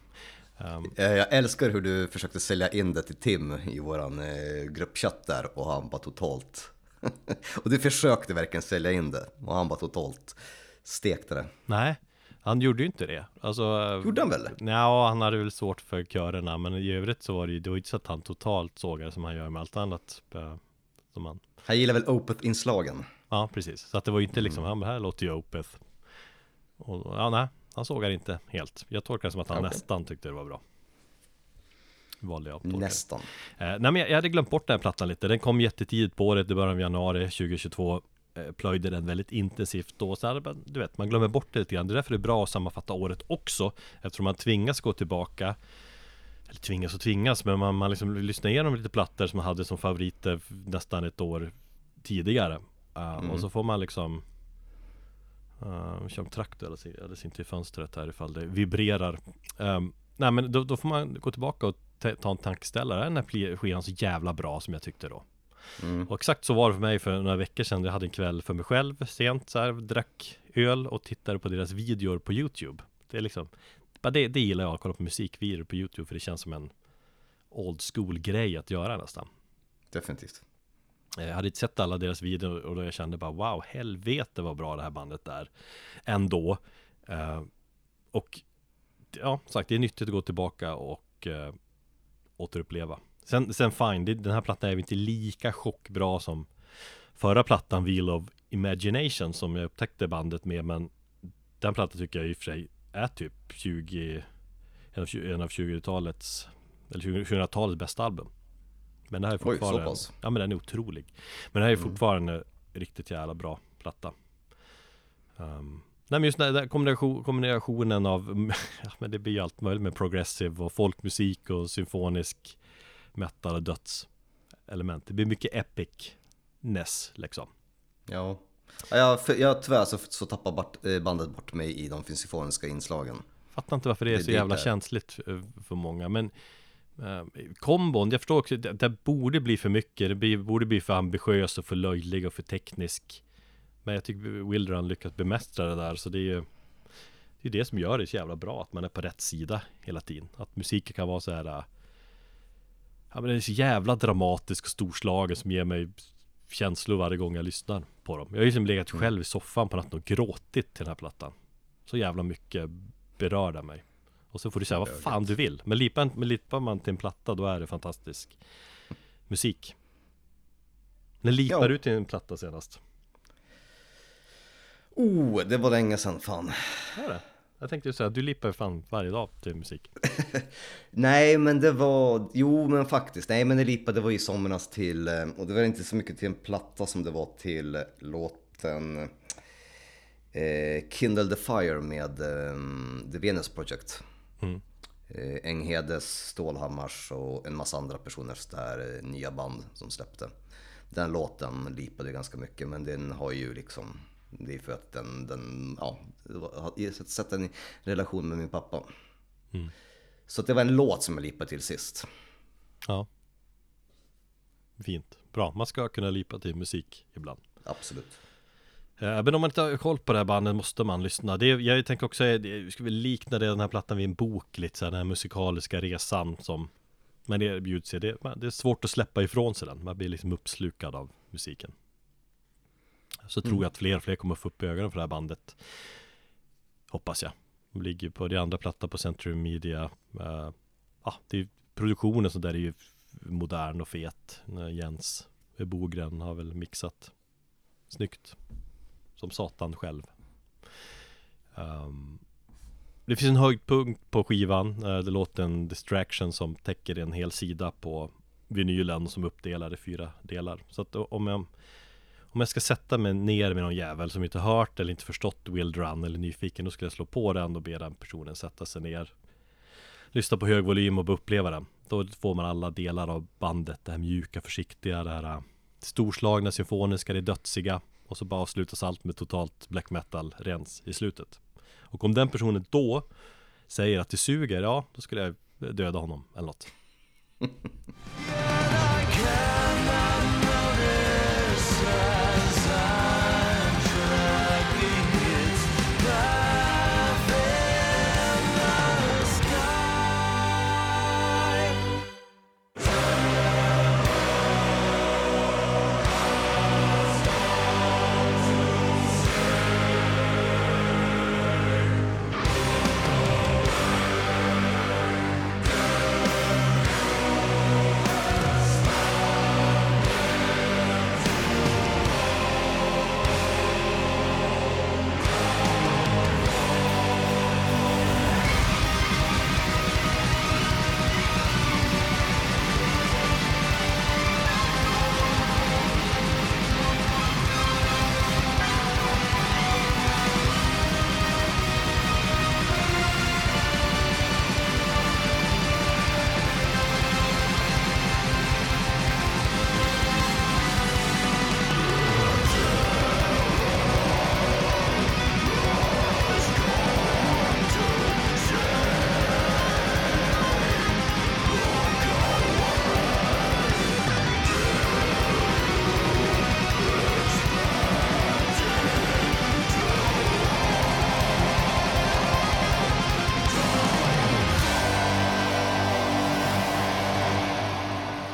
Um, jag älskar hur du försökte sälja in det till Tim i våran eh, gruppchatt där och han bara totalt... och du försökte verkligen sälja in det och han bara totalt stekte det. Nej, han gjorde ju inte det. Alltså, gjorde han väl? Ja, han hade väl svårt för körerna, men i övrigt så var det ju, det var inte så att han totalt sågade som han gör med allt annat. Eh, som han... han gillar väl Opeth-inslagen? Ja, precis. Så att det var ju inte liksom, mm. han här låter ju Opeth. Och, ja, nej, han sågar inte helt. Jag tolkar det som att han okay. nästan tyckte det var bra. Valde jag Nästan. Eh, nej men jag, jag, hade glömt bort den här plattan lite. Den kom jättetidigt på året, i början av januari 2022. Eh, plöjde den väldigt intensivt då. Så hade, du vet, man glömmer bort det lite grann. Det är därför det är bra att sammanfatta året också. Eftersom man tvingas gå tillbaka. Eller tvingas och tvingas, men man, man liksom lyssnar igenom lite plattor som man hade som favoriter nästan ett år tidigare. Uh, mm. Och så får man liksom Uh, kör traktor eller, eller sin till fönstret här ifall det vibrerar. Um, nej men då, då, får man gå tillbaka och ta en tankeställare. Den här skivan så jävla bra som jag tyckte då. Mm. Och exakt så var det för mig för några veckor sedan. Jag hade en kväll för mig själv sent så här, drack öl och tittade på deras videor på YouTube. Det är liksom, det, det gillar jag, att kolla på musikvideor på YouTube för det känns som en old school grej att göra nästan. Definitivt. Eh, jag hade inte sett alla deras videor och då jag kände bara wow, helvete vad bra det här bandet är ändå. Eh, och ja, sagt, det är nyttigt att gå tillbaka och eh, återuppleva. Sen, sen fine, den här plattan är inte lika chockbra som förra plattan Wheel of Imagination som jag upptäckte bandet med men Den plattan tycker jag i och för sig är typ 20 En av 20-talets Eller 2000-talets bästa album men det här är fortfarande Oj, Ja men den är otrolig Men det här är mm. fortfarande mm. riktigt jävla bra platta um, Nej men just den där kombination, kombinationen av Ja men det blir allt möjligt med progressive och folkmusik och symfonisk Metal och döds element Det blir mycket epic-ness liksom Ja Ja, jag, jag tyvärr så, så tappar bort, eh, bandet bort mig i de symfoniska inslagen Fattar inte varför det är det så jävla det. känsligt för, för många men eh, Kombon, jag förstår också, det, det, borde bli för mycket Det blir, borde bli för ambitiös och för löjlig och för teknisk Men jag tycker Wildrun lyckas bemästra det där så det är ju Det är det som gör det så jävla bra, att man är på rätt sida hela tiden Att musiken kan vara så här eh, Ja men det är så jävla dramatisk och storslagen som ger mig känslor varje gång jag lyssnar på dem. Jag har ju liksom legat mm. själv i soffan på natten och gråtit till den här plattan. Så jävla mycket berör den mig. Och så får du säga vad fan du vill. Men lipar, men lipar man till en platta då är det fantastisk musik. När lipar ja. du till en platta senast? Oh, det var länge sedan fan. Är det? Jag tänkte ju säga, du lippar ju fan varje dag till musik. nej, men det var, jo men faktiskt, nej men det lippade var i somras till, eh, och det var inte så mycket till en platta som det var till låten eh, Kindle the Fire med eh, The Venus Project. Mm. Eh, Enghedes, Stålhammars och en massa andra personers där eh, nya band som släppte. Den låten lipade ganska mycket men den har ju liksom det är för att den, den ja, har sett den i relation med min pappa. Mm. Så det var en låt som jag lipade till sist. Ja. Fint. Bra. Man ska kunna lipa till musik ibland. Absolut. Även eh, om man inte har koll på det här bandet måste man lyssna. Det, jag tänker också, jag skulle likna den här plattan vid en bok lite så här, den här musikaliska resan som Men det erbjuds det, det är svårt att släppa ifrån sig den. Man blir liksom uppslukad av musiken. Så mm. tror jag att fler och fler kommer få upp ögonen för det här bandet Hoppas jag De ligger på det andra platta på Century Media uh, ah, det är Produktionen så där är ju modern och fet Jens Bogren har väl mixat Snyggt som satan själv. Um, Det finns en höjdpunkt på skivan. Uh, Det låter en distraction som täcker en hel sida på vinylen som uppdelar i fyra delar. Så att eh, om jag om jag ska sätta mig ner med någon jävel som inte hört eller inte förstått Wild Run eller nyfiken Då skulle jag slå på den och be den personen sätta sig ner Lyssna på hög volym och uppleva den. Då får man alla delar av bandet Det här mjuka, försiktiga, det här eh, Storslagna, symfoniska, det dödsiga. Och så bara avslutas allt med totalt black metal rens i slutet. Och om den personen då Säger att det suger, ja då skulle jag döda honom eller något.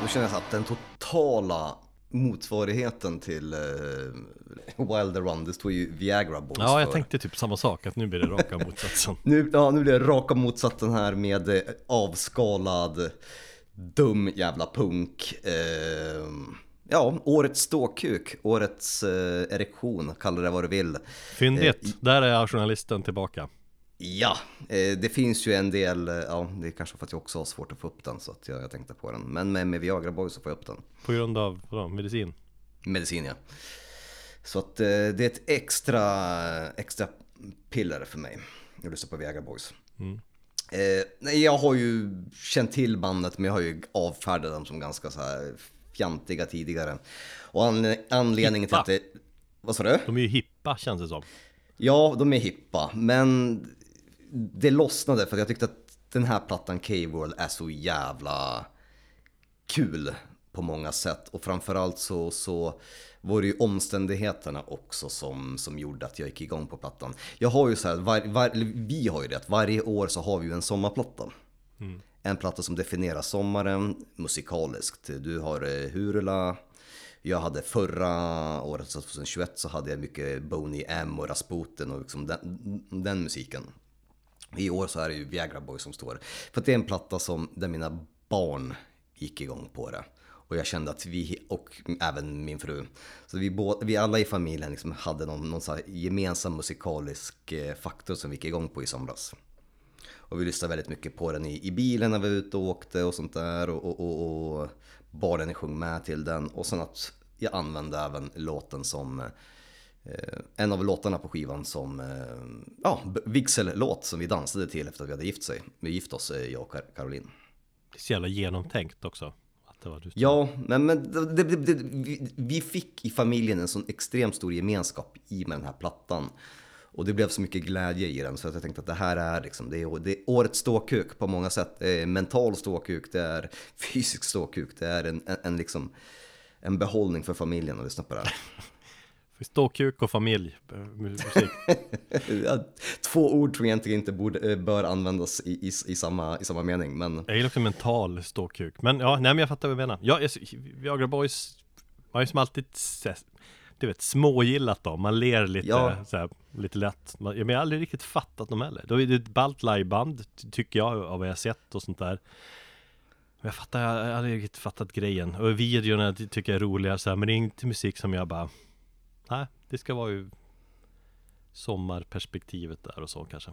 känner jag att den totala motsvarigheten till uh, Wilder Run, det står ju Viagra Balls Ja, jag för. tänkte typ samma sak, att nu blir det raka motsatsen. nu, ja, nu blir det raka motsatsen här med eh, avskalad, dum jävla punk. Uh, Ja, årets ståkuk, årets eh, erektion, kalla det vad du vill. Fyndigt, eh, där är journalisten tillbaka. Ja, eh, det finns ju en del, eh, ja det är kanske för att jag också har svårt att få upp den så att jag, jag tänkte på den. Men med, med Viagra Boy så får jag upp den. På grund av vadå, medicin? Medicin ja. Så att eh, det är ett extra, extra piller för mig. Jag lyssnar på Viagra Boys. Mm. Eh, jag har ju känt till bandet men jag har ju avfärdat dem som ganska så här fjantiga tidigare. Och an anledningen hippa. till att det... Vad sa du? De är ju hippa känns det som. Ja, de är hippa, men det lossnade för jag tyckte att den här plattan K-World är så jävla kul på många sätt. Och framförallt så, så var det ju omständigheterna också som, som gjorde att jag gick igång på plattan. Jag har ju så här, var, var, vi har ju det att varje år så har vi ju en sommarplatta. Mm. En platta som definierar sommaren musikaliskt. Du har eh, Hurula, jag hade förra året, 2021, så hade jag mycket Boney M och Rasputin och liksom den, den musiken. I år så är det ju Viagra Boy som står. För att det är en platta som, där mina barn gick igång på det. Och jag kände att vi, och även min fru, så vi, båda, vi alla i familjen liksom hade någon, någon så gemensam musikalisk eh, faktor som vi gick igång på i somras. Och vi lyssnade väldigt mycket på den i, i bilen när vi var ute och åkte och sånt där. Och, och, och, och barnen sjöng med till den. Och sen att jag använde även låten som eh, en av låtarna på skivan som eh, ja, vigsellåt som vi dansade till efter att vi hade gift, sig. vi gift oss, eh, jag och Caroline. Det är så jävla genomtänkt också. Ja, men, men det, det, det, vi, vi fick i familjen en sån extremt stor gemenskap i med den här plattan. Och det blev så mycket glädje i den så att jag tänkte att det här är liksom, det är, det är årets ståkuk på många sätt. Det är mental ståkuk, det är fysisk ståkuk, det är en, en, en liksom en behållning för familjen att lyssna på det här. Ståkuk och familj, eh, musik. Två ord jag egentligen inte borde, eh, bör användas i, i, i, samma, i samma mening, men... Jag gillar också mental ståkuk, men ja, nej men jag fattar vad du menar. Ja, Viagra Boys har ju som alltid du vet, smågillat dem, man ler lite, ja. så här, lite lätt Men jag har aldrig riktigt fattat dem heller Det är ett ballt liveband, tycker jag, av vad jag sett och sånt där jag fattar, jag har aldrig riktigt fattat grejen Och videorna tycker jag är roliga så här, men det är inte musik som jag bara Nej, det ska vara ju Sommarperspektivet där och så kanske.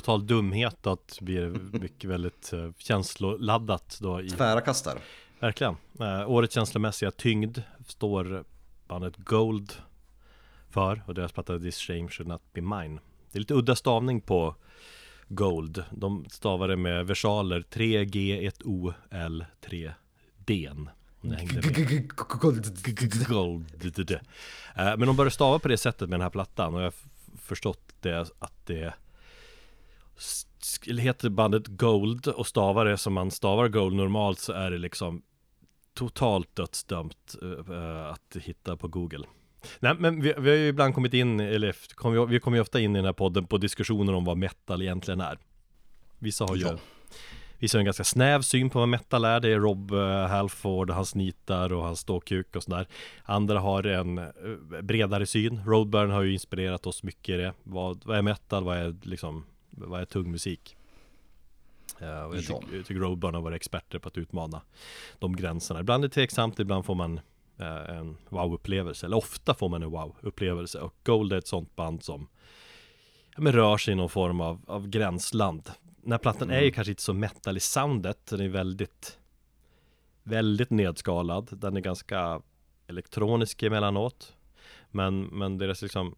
Total dumhet att bli mycket väldigt uh, känsloladdat då i Tvära kastar. Verkligen. Uh, Årets känslomässiga tyngd står bandet Gold för och deras platta This Shame Should Not Be Mine. Det är lite udda stavning på Gold. De stavar det med versaler 3G, 1O, L, 3 D Gold. Men de började stava på det sättet med den här plattan och jag förstått det att det heter bandet Gold och stavar det som man stavar Gold normalt så är det liksom totalt dödsdömt uh, att hitta på Google. Nej men vi, vi har ju ibland kommit in, eller kom, vi kommer ju ofta in i den här podden på diskussioner om vad metal egentligen är. Vissa har ju ja. Vissa har en ganska snäv syn på vad metal är. Det är Rob uh, Halford, hans nitar och hans ståkuk och sådär. Andra har en bredare syn. Roadburn har ju inspirerat oss mycket i det. Vad, vad är metal? Vad är liksom, vad är tung musik? Uh, och jag, tycker, jag tycker Roadburn har varit experter på att utmana de gränserna. Ibland är det tveksamt, ibland får man en wow-upplevelse. Eller ofta får man en wow-upplevelse. Och Gold är ett sånt band som ja, men rör sig i någon form av, av gränsland den här plattan mm. är ju mm. kanske inte så metal i soundet, den är väldigt Väldigt nedskalad, den är ganska elektronisk emellanåt Men, men deras liksom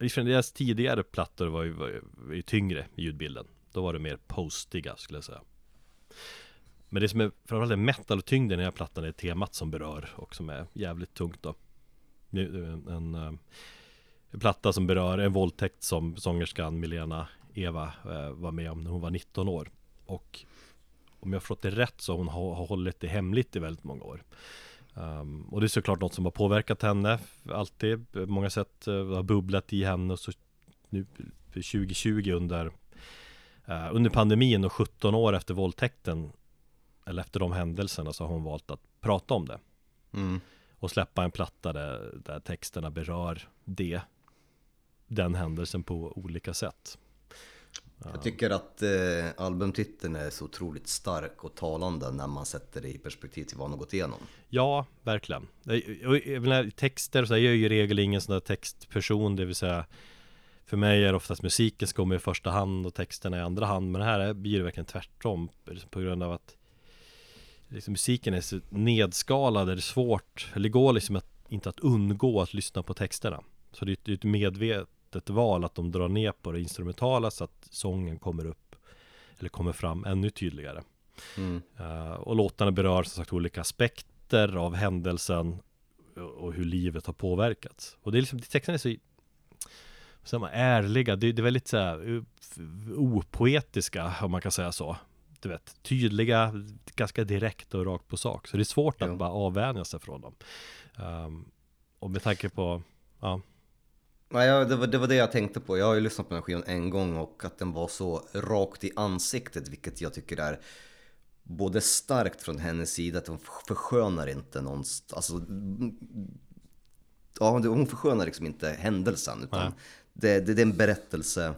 deras tidigare plattor var ju, var ju, var ju tyngre i ljudbilden Då var det mer postiga skulle jag säga Men det som är framförallt är metal-tyngden i den här plattan är temat som berör och som är jävligt tungt då En, en, eh, en platta som berör en våldtäkt som sångerskan Milena Eva eh, var med om när hon var 19 år. Och om jag förstått det rätt så har hon hållit det hemligt i väldigt många år. Um, och det är såklart något som har påverkat henne alltid, på många sätt uh, har bubblat i henne och så nu 2020 under uh, under pandemin och 17 år efter våldtäkten eller efter de händelserna så har hon valt att prata om det. Mm. Och släppa en platta där, där texterna berör det, den händelsen på olika sätt. Jag tycker att eh, albumtiteln är så otroligt stark och talande när man sätter det i perspektiv till vad har gått igenom. Ja, verkligen. Och, texter så är jag ju i regel ingen sån där textperson, det vill säga för mig är det oftast musiken som kommer i första hand och texterna i andra hand. Men här blir det verkligen tvärtom på grund av att liksom, musiken är så nedskalad, är det svårt, eller går liksom att, inte att undgå att lyssna på texterna. Så det är ett medvetet medvetet val att de drar ner på det instrumentala så att sången kommer upp eller kommer fram ännu tydligare. Mm. Uh, och låtarna berör som sagt olika aspekter av händelsen och hur livet har påverkats. Och det är liksom, texten är så så ärliga, det, det är väldigt så här, opoetiska om man kan säga så. Du vet, tydliga, ganska direkt och rakt på sak. Så det är svårt jo. att bara avvänja sig från dem. Um, och med tanke på, ja, Nej, det var, det var det jag tänkte på. Jag har ju lyssnat på den här skivan en gång och att den var så rakt i ansiktet, vilket jag tycker är både starkt från hennes sida, att hon förskönar inte någonstans, alltså Ja, hon förskönar liksom inte händelsen utan det, det, det, är en berättelse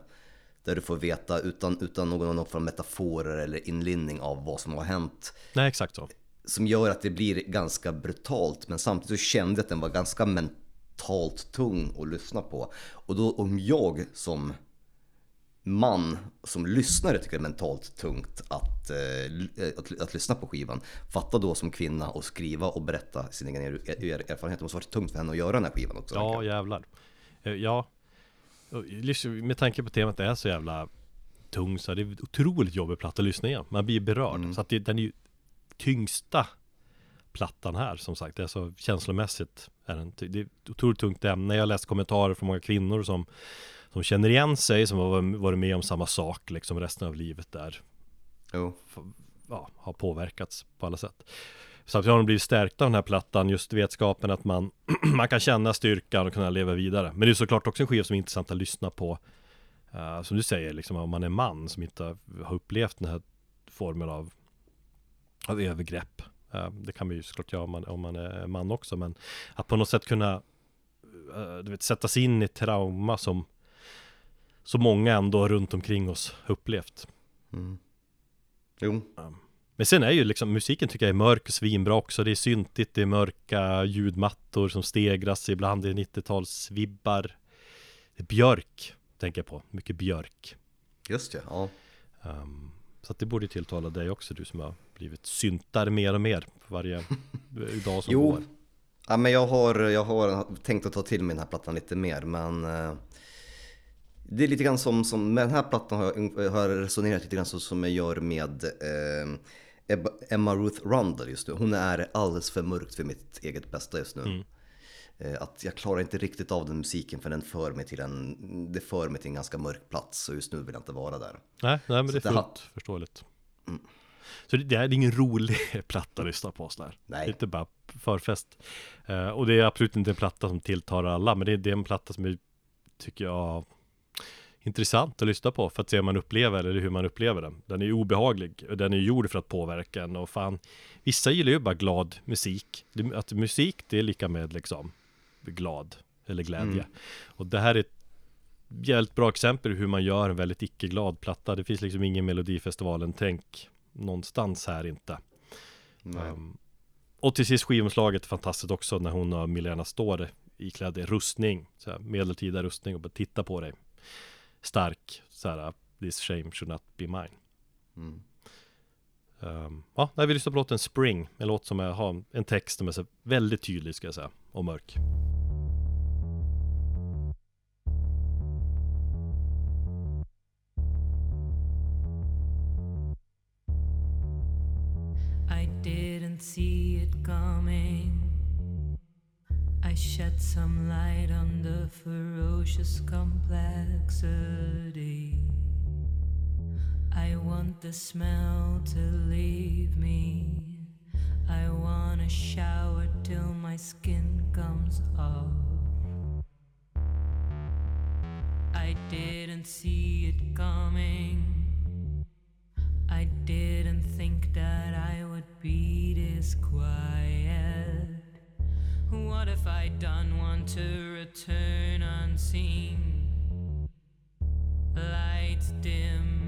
där du får veta utan, utan någon, någon form av metaforer eller inlinning av vad som har hänt. Nej, exakt så. Som gör att det blir ganska brutalt men samtidigt så kände jag att den var ganska mentalt mentalt tung att lyssna på. Och då om jag som man som lyssnare tycker det är mentalt tungt att, eh, att, att, lyssna på skivan. Fatta då som kvinna och skriva och berätta sin egen er, er, erfarenhet. Det måste varit tungt för henne att göra den här skivan också. Ja, jävlar. Eh, ja, med tanke på temat det är så jävla tung så är det otroligt jobbig platta att lyssna igen. Man blir berörd. Mm. Så att det, den är ju tyngsta plattan här som sagt. Det är så känslomässigt är den, det är ett otroligt tungt ämne. Jag har läst kommentarer från många kvinnor som, som känner igen sig, som har varit med om samma sak liksom resten av livet där. Jo. Ja, har påverkats på alla sätt. Samtidigt har de blivit stärkta av den här plattan, just vetskapen att man, man kan känna styrkan och kunna leva vidare. Men det är såklart också en skiva som är intressant att lyssna på. Uh, som du säger, liksom, om man är man som inte har upplevt den här formen av, av övergrepp. Det kan man ju såklart göra om man, om man är man också men att på något sätt kunna eh, du vet, sätta sig in i trauma som så många ändå runt omkring oss upplevt. Mm. Jo. Men sen är ju liksom musiken tycker jag är mörk och svinbra också. Det är syntigt, det är mörka ljudmattor som stegras ibland. Det är 90-talsvibbar. Det är björk, tänker jag på. Mycket björk. Just det, ja. Um, så att det borde tilltala dig också, du som har blivit syntar mer och mer varje dag som jo. går. Ja, men jag har, jag har tänkt att ta till mig den här plattan lite mer, men eh, det är lite grann som, som med den här plattan har jag, har resonerat lite grann så som jag gör med eh, Emma Ruth Rundle just nu. Hon är alldeles för mörkt för mitt eget bästa just nu. Mm. Eh, att jag klarar inte riktigt av den musiken för den för mig till en, det för mig till en ganska mörk plats och just nu vill jag inte vara där. Nej, nej men så det är fullt förståeligt. Mm. Så det, det är ingen rolig platta att lyssna på sådär. Nej. Det är inte bara förfest. Uh, och det är absolut inte en platta som tilltar alla, men det, det är en platta som jag tycker jag intressant att lyssna på för att se hur man upplever eller hur man upplever den. Den är obehaglig och den är gjord för att påverka en och fan Vissa gillar ju bara glad musik. Att musik det är lika med liksom glad eller glädje. Mm. Och det här är ett jävligt bra exempel hur man gör en väldigt icke-glad platta. Det finns liksom ingen Melodifestivalen-tänk någonstans här inte. Um, och till sist skivomslaget är fantastiskt också när hon och Milena står iklädd i rustning, så här, medeltida rustning och bara titta på dig. Stark, så här, this shame should not be mine. Mm. Um, ja, när vi lyssnar på låten Spring, en låt som har en text som är så väldigt tydlig ska jag säga, och mörk. See it coming I shed some light on the ferocious complexity I want the smell to leave me. I wanna shower till my skin comes off. I didn't see it coming. I didn't think that I be this quiet. What if I don't want to return unseen? Lights dim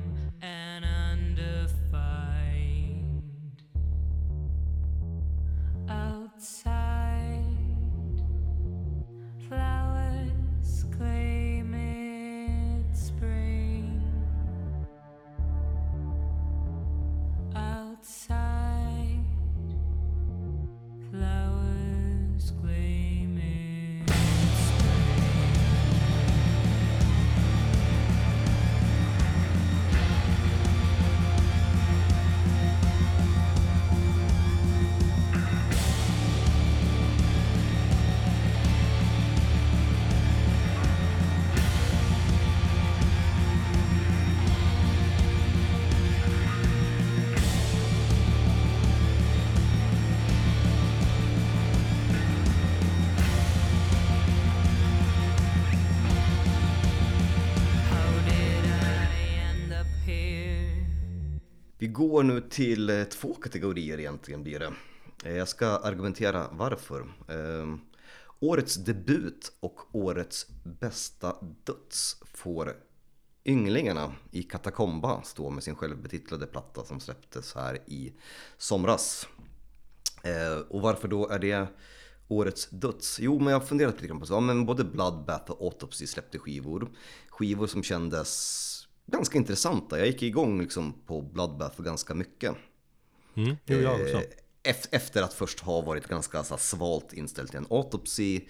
går nu till eh, två kategorier egentligen blir det. Eh, jag ska argumentera varför. Eh, årets debut och årets bästa döds får Ynglingarna i Katakomba stå med sin självbetitlade platta som släpptes här i somras. Eh, och varför då är det årets döds? Jo, men jag har funderat lite grann på så. Ja, men både Bloodbath och Autopsy släppte skivor. Skivor som kändes ganska intressanta. Jag gick igång liksom på Bloodbath ganska mycket. Mm, det jag också. Eh, efter att först ha varit ganska så svalt inställd till en autopsy.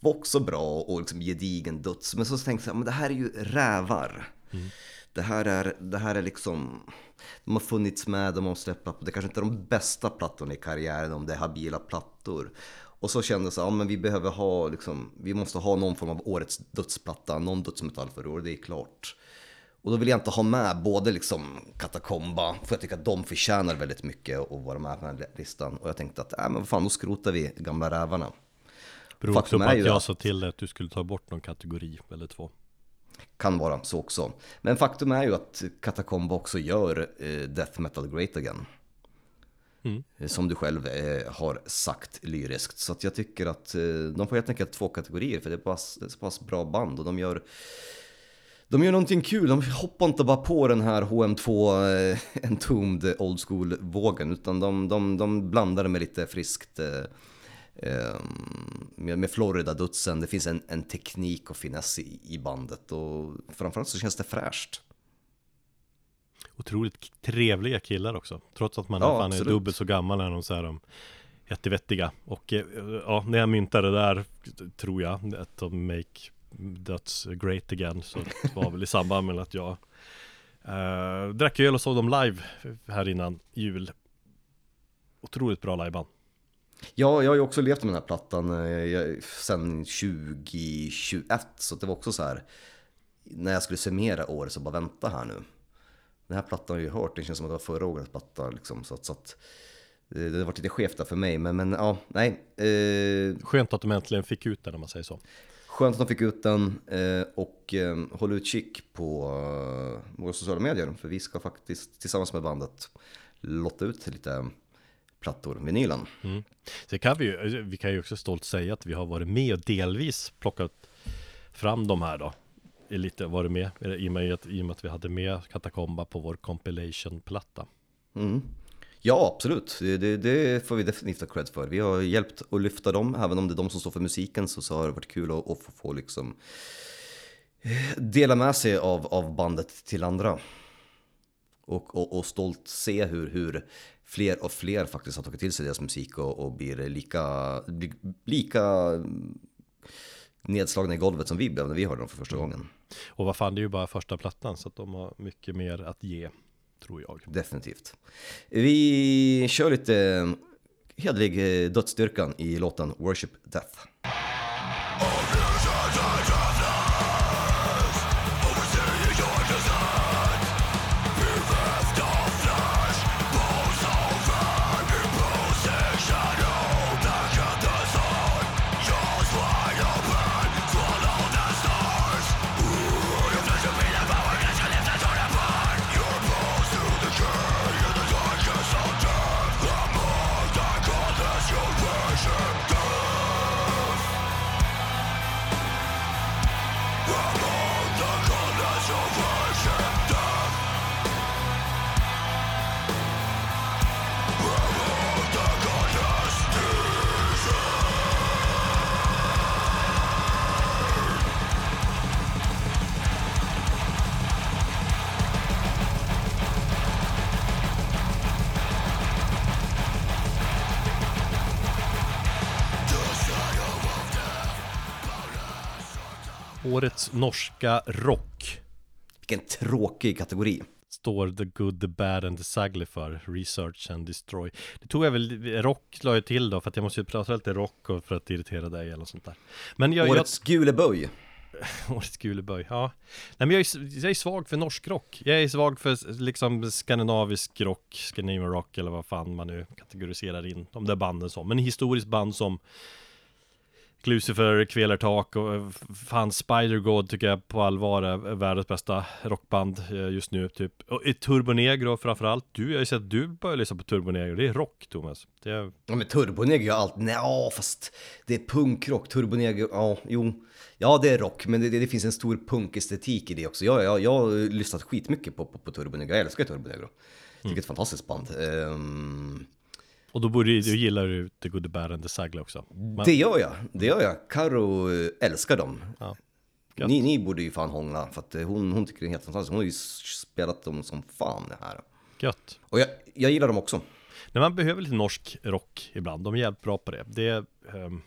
Var också bra och liksom gedigen döds. Men så tänkte jag, men det här är ju rävar. Mm. Det, här är, det här är liksom, de har funnits med, de har släppt på, det kanske inte är de bästa plattorna i karriären om det är habila plattor. Och så kändes det, ja men vi behöver ha, liksom, vi måste ha någon form av årets dödsplatta, någon dödsmetall för år, det är klart. Och då vill jag inte ha med både liksom Katakomba, för jag tycker att de förtjänar väldigt mycket att vara med på den här listan. Och jag tänkte att, äh, men vad fan, då skrotar vi gamla rävarna. Beror också på att jag sa till dig att du skulle ta bort någon kategori eller två. Kan vara så också. Men faktum är ju att Katakomba också gör eh, Death Metal Great Again. Mm. Eh, som du själv eh, har sagt lyriskt. Så att jag tycker att eh, de får helt enkelt två kategorier för det är, pass, det är så pass bra band och de gör de gör någonting kul, de hoppar inte bara på den här HM2 eh, Entombed Old School-vågen utan de, de, de blandar det med lite friskt eh, eh med, med Florida-dutsen. Det finns en, en teknik och finess i, i bandet och framförallt så känns det fräscht. Otroligt trevliga killar också, trots att man ja, fan är dubbelt så gammal är de så här de jättevettiga. Och eh, ja, när jag myntade det där tror jag att de make That's Great Again Så det var väl i samband med att jag uh, drack öl och såg dem live här innan jul Otroligt bra liveband Ja, jag har ju också levt med den här plattan eh, sen 2021, så det var också så här när jag skulle summera året så bara vänta här nu. Den här plattan har jag ju hört, det känns som att det var förra årets platta liksom, så att, så att det, det har varit lite skevt där för mig, men, men ja, nej. Eh, Skönt att de äntligen fick ut den om man säger så. Skönt att de fick ut den eh, och eh, håll utkik på eh, våra sociala medier för vi ska faktiskt tillsammans med bandet lotta ut lite plattor, vinylen. Mm. Så kan vi, ju, vi kan ju också stolt säga att vi har varit med och delvis plockat fram de här då. Lite varit med i och, med att, i och med att vi hade med Katakomba på vår compilation-platta. Mm. Ja, absolut. Det, det, det, får vi definitivt ha cred för. Vi har hjälpt att lyfta dem, även om det är de som står för musiken så, så har det varit kul att, att få, få liksom eh, dela med sig av, av bandet till andra. Och, och, och stolt se hur, hur fler och fler faktiskt har tagit till sig deras musik och, och blir lika, lika nedslagna i golvet som vi blev när vi hörde dem för första gången. Och vad fan, det är ju bara första plattan så att de har mycket mer att ge tror jag. Definitivt. Vi kör lite hederlig eh, dödsstyrkan i låten Worship Death. Årets norska rock. Vilken tråkig kategori. Står The Good, The Bad and The Sagly för Research and Destroy. Det tog jag väl, rock la jag till då för att jag måste ju prata lite rock och för att irritera dig eller sånt där. Men jag, Årets jag... guleböj Årets guleböj, ja. Nej men jag är, jag är svag för norsk rock. Jag är svag för liksom skandinavisk rock, Scandinavian rock eller vad fan man nu kategoriserar in de där banden som. Men historiskt band som Lucifer, Kvelertak och eh, fan Spider-God tycker jag på allvar är världens bästa rockband eh, just nu typ. Och Turbo Negro framförallt. Du, jag har ju sett att du börjar lyssna på Turbo Negro. Det är rock Thomas. Det är... Ja men Turbo Negro är allt, nej fast det är punkrock. Turbo Negro, ja jo. Ja det är rock, men det, det, det finns en stor punkestetik i det också. Jag, jag, jag har lyssnat skitmycket på, på, på Turbo Negro, jag älskar Turbo Negro. Tycker mm. ett fantastiskt band. Um... Och då borde du gillar du The Good, The Bad and The Sagla också. Men... Det gör jag, det gör jag. Karo älskar dem. Ja. ni, ni borde ju fan hångla för att hon, hon tycker det är helt fantastiskt. Hon har ju spelat dem som fan det här. Gött. Och jag, jag gillar dem också. Nej, man behöver lite norsk rock ibland, de är jävligt bra på det, det um,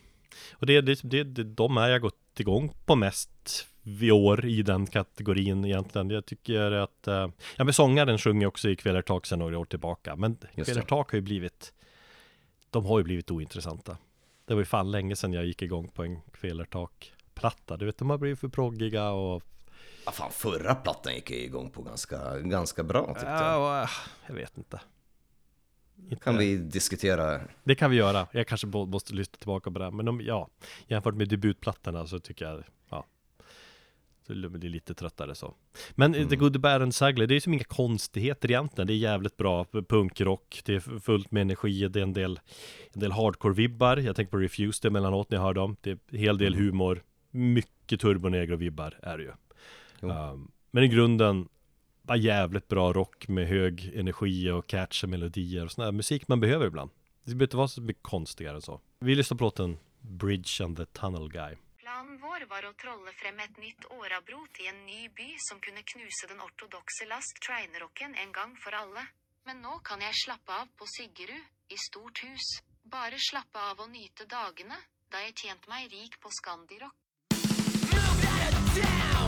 Och det, det, det, det, de är jag gått igång på mest i år i den kategorin egentligen. Jag tycker att, uh, ja men sångaren sjunger också i Kvelertak sedan några år tillbaka. Men Kvelertak har ju blivit de har ju blivit ointressanta. Det var ju fan länge sedan jag gick igång på en Kvelertak-platta. Du vet, de har blivit för proggiga och... Ja, fan, förra plattan gick jag igång på ganska, ganska bra tyckte jag. Ja, jag vet inte. inte. Kan vi diskutera? Det kan vi göra. Jag kanske måste lyssna tillbaka på det. Men de, ja, jämfört med debutplattorna så tycker jag så det blir lite tröttare så. Men mm. The Good Bad and Sagly, det är som inga konstigheter egentligen. Det är jävligt bra punkrock. Det är fullt med energi Det är en del, en del hardcore-vibbar. Jag tänker på Refused emellanåt när jag hör dem. Det är en hel del mm. humor. Mycket turbonegro-vibbar är det ju. Um, Men i grunden Bara jävligt bra rock med hög energi och catchy melodier och sån här musik man behöver ibland. Det behöver inte vara så mycket konstigare än så. Vi lyssnar på låten Bridge and the Tunnel Guy Planen var å trolle frem et nytt årabro til en ny by som kunne knuse den ortodokse last trainerocken en gang for alle. Men nå kan jeg slappe av på Siggerud, i stort hus. Bare slappe av og nyte dagene, da jeg tjent meg rik på Scandirock. Move that down!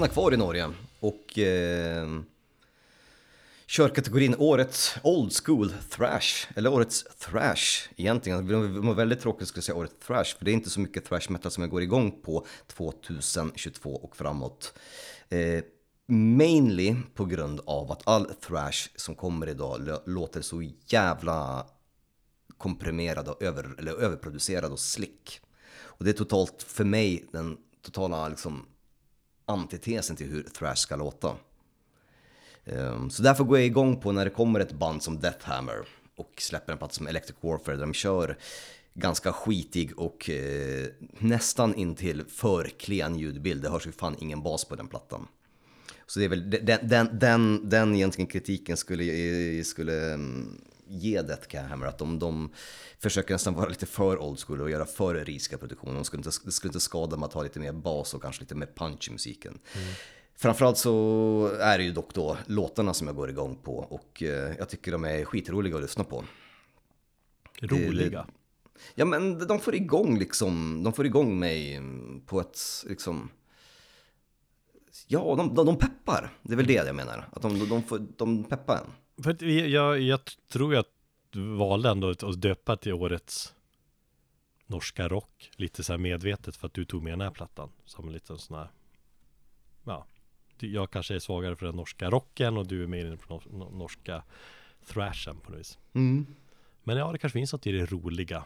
Stannar kvar i Norge och eh, kör kategorin Årets Old School Thrash, eller Årets Thrash egentligen. Det var väldigt tråkigt skulle säga Årets Thrash, för det är inte så mycket thrash metal som jag går igång på 2022 och framåt. Eh, mainly på grund av att all thrash som kommer idag låter så jävla komprimerad och över, eller överproducerad och slick. Och det är totalt, för mig, den totala liksom, antitesen till hur thrash ska låta. Ehm, så därför går jag igång på när det kommer ett band som Deathhammer och släpper en platta som Electric Warfare där de kör ganska skitig och eh, nästan intill för klen ljudbild. Det hörs ju fan ingen bas på den plattan. Så det är väl den, den, den, den egentligen kritiken skulle, eh, skulle mm, ge Deathhammer, att de, de försöker nästan vara lite för old school och göra för risiga produktioner. De skulle inte, det skulle inte skada med att ha lite mer bas och kanske lite mer punch i musiken. Mm. Framförallt så är det ju dock då låtarna som jag går igång på och eh, jag tycker de är skitroliga att lyssna på. Roliga? Ja men de får igång liksom, de får igång mig på ett liksom Ja, de, de, de peppar. Det är väl det jag menar. Att de, de, får, de peppar en. För jag, jag tror att du valde ändå att döpa till årets norska rock lite så här medvetet för att du tog med den här plattan som en liten sån här ja, jag kanske är svagare för den norska rocken och du är mer inne på norska thrashen på något vis. Mm. Men ja, det kanske finns något i det roliga.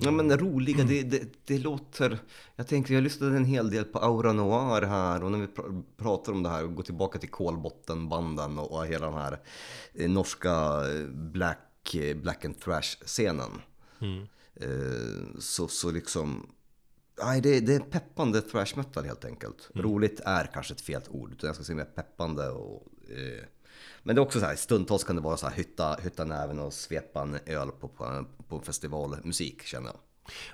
Ja men det roliga, det, det, det, låter... Jag tänker, jag lyssnade en hel del på Aura Noir här och när vi pr pratar om det här och går tillbaka till Kolbottenbanden och, och hela den här eh, norska eh, black, eh, black and thrash-scenen. Mm. Så, så liksom... Nej, det, det är peppande thrash metal helt enkelt. Mm. Roligt är kanske ett fel ord, utan jag ska säga mer peppande och... Eh, men det är också så här, stundtals kan det vara så här hytta, hytta näven och svepa en öl på, på, på festivalmusik känner jag.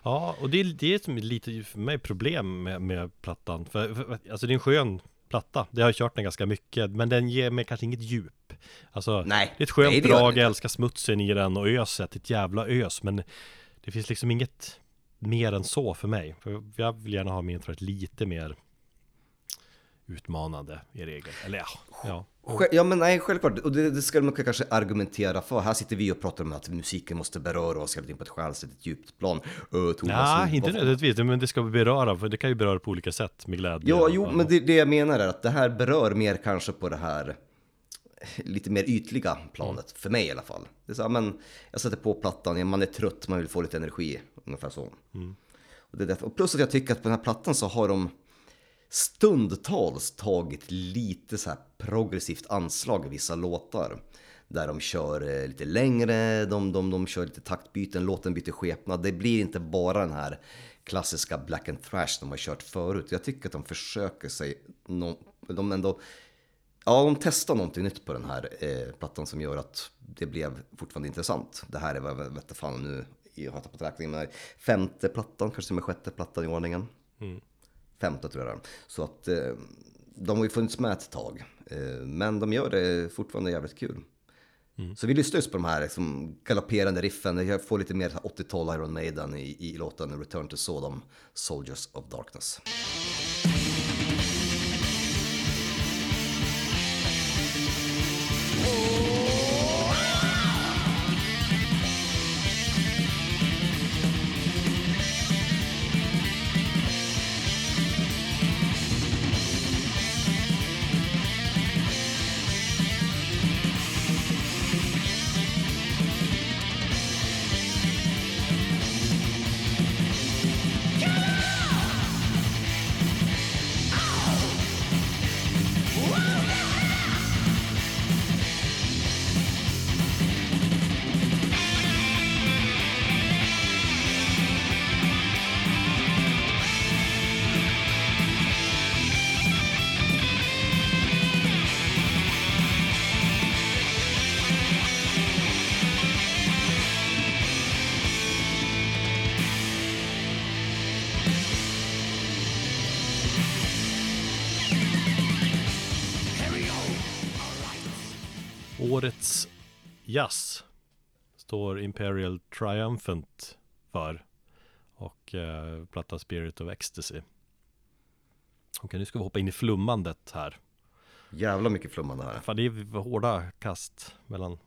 Ja, och det är det som är lite för mig problem med, med plattan. För, för, alltså det är en skön platta, det har jag kört den ganska mycket, men den ger mig kanske inget djup. Alltså, Nej, det är ett skönt nej, drag, jag älskar smutsen i den och öset, ett jävla ös, men det finns liksom inget mer än så för mig. För jag vill gärna ha min för lite mer utmanande i regel. Eller ja, ja. Ja men nej, självklart. Och det, det ska man kanske argumentera för. Här sitter vi och pratar om att musiken måste beröra oss hela tiden på ett själsligt djupt plan. Uh, Nej, inte nödvändigtvis, men det ska beröra, för det kan ju beröra på olika sätt med glädje. Ja, jo, men det, det jag menar är att det här berör mer kanske på det här lite mer ytliga planet, mm. för mig i alla fall. Det är så men jag sätter på plattan, man är trött, man vill få lite energi, ungefär så. Mm. Och, det är och plus att jag tycker att på den här plattan så har de stundtals tagit lite så här progressivt anslag i vissa låtar. Där de kör eh, lite längre, de, de, de kör lite taktbyten, låten byter skepnad. Det blir inte bara den här klassiska black and thrash de har kört förut. Jag tycker att de försöker sig, de ändå, ja de testar någonting nytt på den här eh, plattan som gör att det blev fortfarande intressant. Det här är vad jag vet fan nu, jag har tappat räkningen, men femte plattan, kanske med sjätte plattan i ordningen. Mm femte tror jag Så att eh, de har ju funnits med ett tag. Eh, men de gör det fortfarande jävligt kul. Mm. Så vi lyssnar just på de här liksom, galopperande riffen. Jag får lite mer 80-tal Iron Maiden i, i låten Return to Sodom, Soldiers of Darkness. Årets jazz står Imperial Triumphant för och eh, platta Spirit of Ecstasy. Okej, nu ska vi hoppa in i flummandet här. Jävla mycket flummande här. Fan, det är hårda kast mellan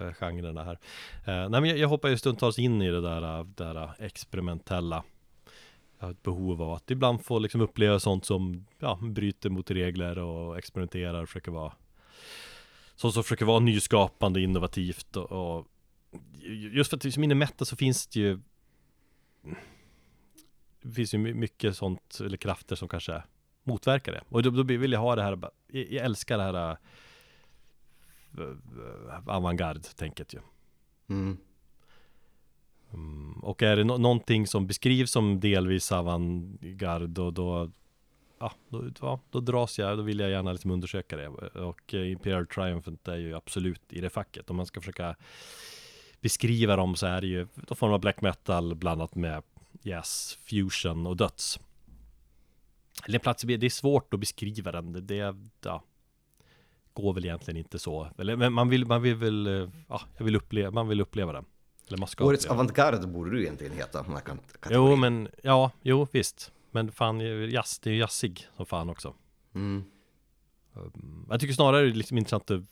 eh, genrerna här. Eh, nej, men jag, jag hoppar ju stundtals in i det där, det där experimentella. Jag har ett behov av att ibland få liksom uppleva sånt som ja, bryter mot regler och experimenterar och försöker vara Sånt som försöker vara nyskapande, innovativt och, och just för att som in metal så finns det ju Det finns ju mycket sånt, eller krafter som kanske motverkar det. Och då, då vill jag ha det här, jag älskar det här äh, avantgarde-tänket ju. Mm. Mm, och är det no någonting som beskrivs som delvis avantgarde och då Ja, då, ja, då dras jag, då vill jag gärna liksom undersöka det och eh, Imperial Triumphant är ju absolut i det facket om man ska försöka beskriva dem så är det ju då får man black metal blandat med jazz, fusion och döds eller plats, det är svårt att beskriva den. Det, det ja, går väl egentligen inte så. Eller, men man vill, man vill väl, eh, ja, jag vill uppleva, man vill uppleva den. Eller man ska Årets avantgarde borde du egentligen heta. Jo, men, ja, jo, visst. Men fan, jazz, det är ju jazzig som fan också. Mm. Um, jag tycker snarare det är liksom intressant att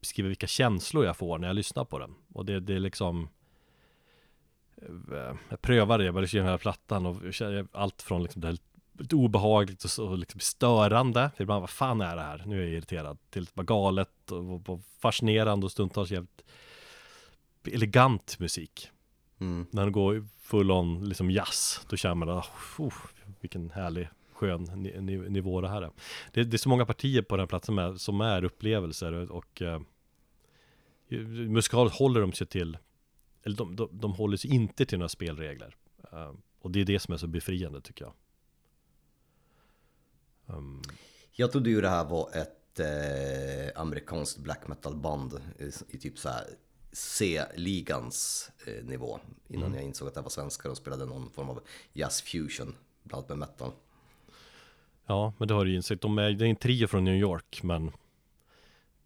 beskriva vilka känslor jag får när jag lyssnar på den. Och det, det är liksom eh, jag prövade, jag började köra den här plattan och allt från liksom det här lite obehagligt och, så, liksom störande. För ibland, vad fan är det här? Nu är jag irriterad. Till vara galet och, och fascinerande och stundtals jävligt elegant musik. Mm. När den går full on liksom jazz, då känner man att, oh, vilken härlig skön nivå det här är. Det, det, är så många partier på den här platsen med, som är upplevelser och, eh, musikaliskt håller de sig till, eller de, de, de håller sig inte till några spelregler. Uh, och det är det som är så befriande tycker jag. Um... Jag trodde ju det här var ett eh, amerikanskt black metal band i, i typ så här C-ligans eh, nivå. Innan mm. jag insåg att det var svenskar och spelade någon form av jazz fusion bland med metal. Ja, men det har du ju insett. De är, det är en trio från New York, men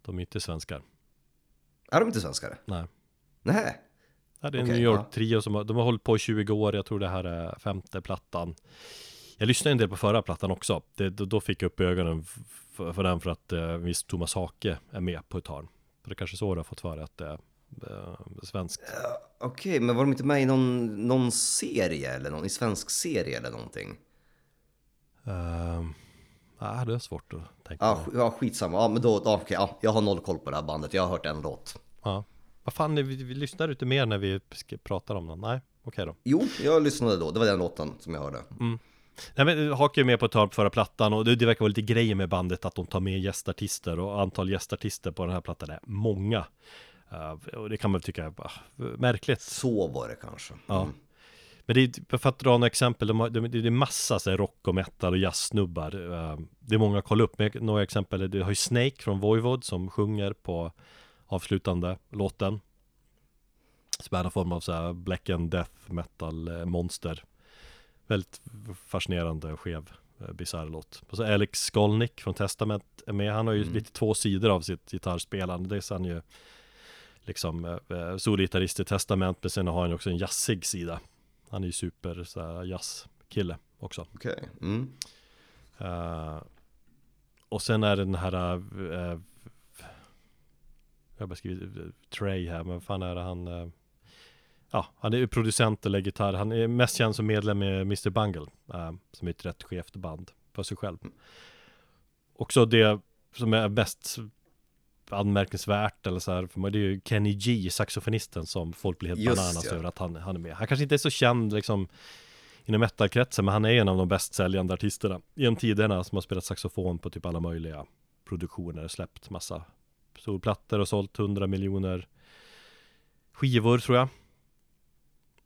de är inte svenskar. Är de inte svenskar? Nej. Nej. Ja, det är en okay, New York-trio som har, de har hållit på i 20 år. Jag tror det här är femte plattan. Jag lyssnade en del på förra plattan också. Det, då fick jag upp ögonen för, för den för att eh, viss Thomas Hake är med på ett hörn. För det är kanske så du har fått för att det eh, svenskt. Uh, Okej, okay, men var de inte med i någon, någon serie eller någon i svensk serie eller någonting? Uh, nej, det är svårt att tänka ja, ja, skitsamma. Ja, men då, då okay, ja, jag har noll koll på det här bandet. Jag har hört en låt. Ja. Vad fan, vi, vi lyssnar inte mer när vi pratar om den? Nej, okej okay då. Jo, jag lyssnade då. Det var den låten som jag hörde. Mm. Nej men Hake är med på ett på förra plattan och det, det verkar vara lite grejer med bandet att de tar med gästartister och antal gästartister på den här plattan är många. Uh, och det kan man tycka uh, märkligt. Så var det kanske. Mm. Ja. Men det är, för att dra några exempel, de har, det, det är massa så här, rock och metal och jazzsnubbar. Uh, det är många att kolla upp, med några exempel, det har ju Snake från Voivod som sjunger på avslutande låten. Som är en form av så här black and death metal eh, monster väldigt fascinerande och skev bisarr låt. Och så Alex Skolnick från Testament är med. Han har ju mm. lite två sidor av sitt gitarrspelande. Dels är han ju liksom eh, eh solgitarrist i Testament, men sen har han ju också en jazzig sida. Han är ju super så jazzkille också. Okej. Okay. Mm. Uh, och sen är det den här uh, Jag har skrivit Trey här, men vad fan är det han ja, han är producent och lägger gitarr. Han är mest känd som medlem i Mr. Bungle, som är ett rätt skevt band för sig själv. Mm. Också det som är bäst anmärkningsvärt eller så här, för det är ju Kenny G, saxofonisten som folk blir helt Just, bananas ja. över att han, han är med. Han kanske inte är så känd liksom inom metalkretsen, men han är en av de bäst säljande artisterna genom tiderna som har spelat saxofon på typ alla möjliga produktioner, släppt massa solplattor och sålt 100 miljoner skivor tror jag.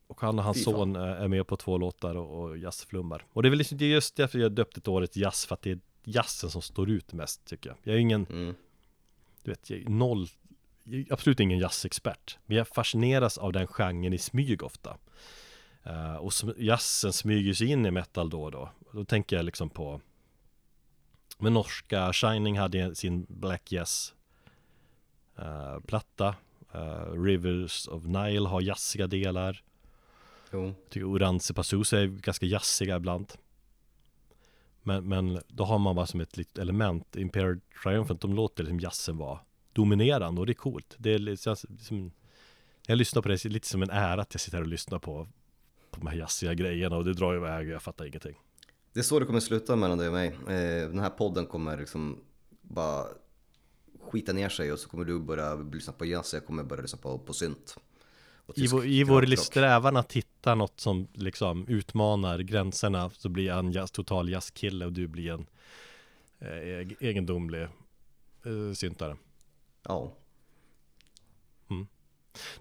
Och han och hans son är med på två låtar och, och jazzflummar. Och det är väl liksom, det är just därför jag döpt ett året jazz, för att det är jazzen som står ut mest tycker jag. Jag är ingen, mm. Du vet, jag är noll, jag är absolut ingen jazzexpert. Men jag fascineras av den genren i smyg ofta. Uh, och jazzen smyger sig in i metal då och då. Då tänker jag liksom på Men norska Shining hade sin Black Jazz uh, platta uh, Rivers of Nile har jazziga delar Jo. Jag tycker Oranze Passus är ganska jazziga ibland. Men, men då har man bara som ett litet element. Imperial Triumphant, de låter liksom jazzen vara dominerande och det är coolt. Det är liksom Jag lyssnar på det, lite som en ära att jag sitter här och lyssnar på På de här jazziga grejerna och det drar iväg och jag fattar ingenting. Det är så det kommer sluta mellan dig och mig. Eh, Den här podden kommer liksom bara skita ner sig och så kommer du börja lyssna på jazz jag kommer börja lyssna på, på synt i vår, I vår strävan att hitta något som liksom utmanar gränserna så blir en jazz, total jazzkille och du blir en eh, egendomlig eh, syntare. Ja. Mm.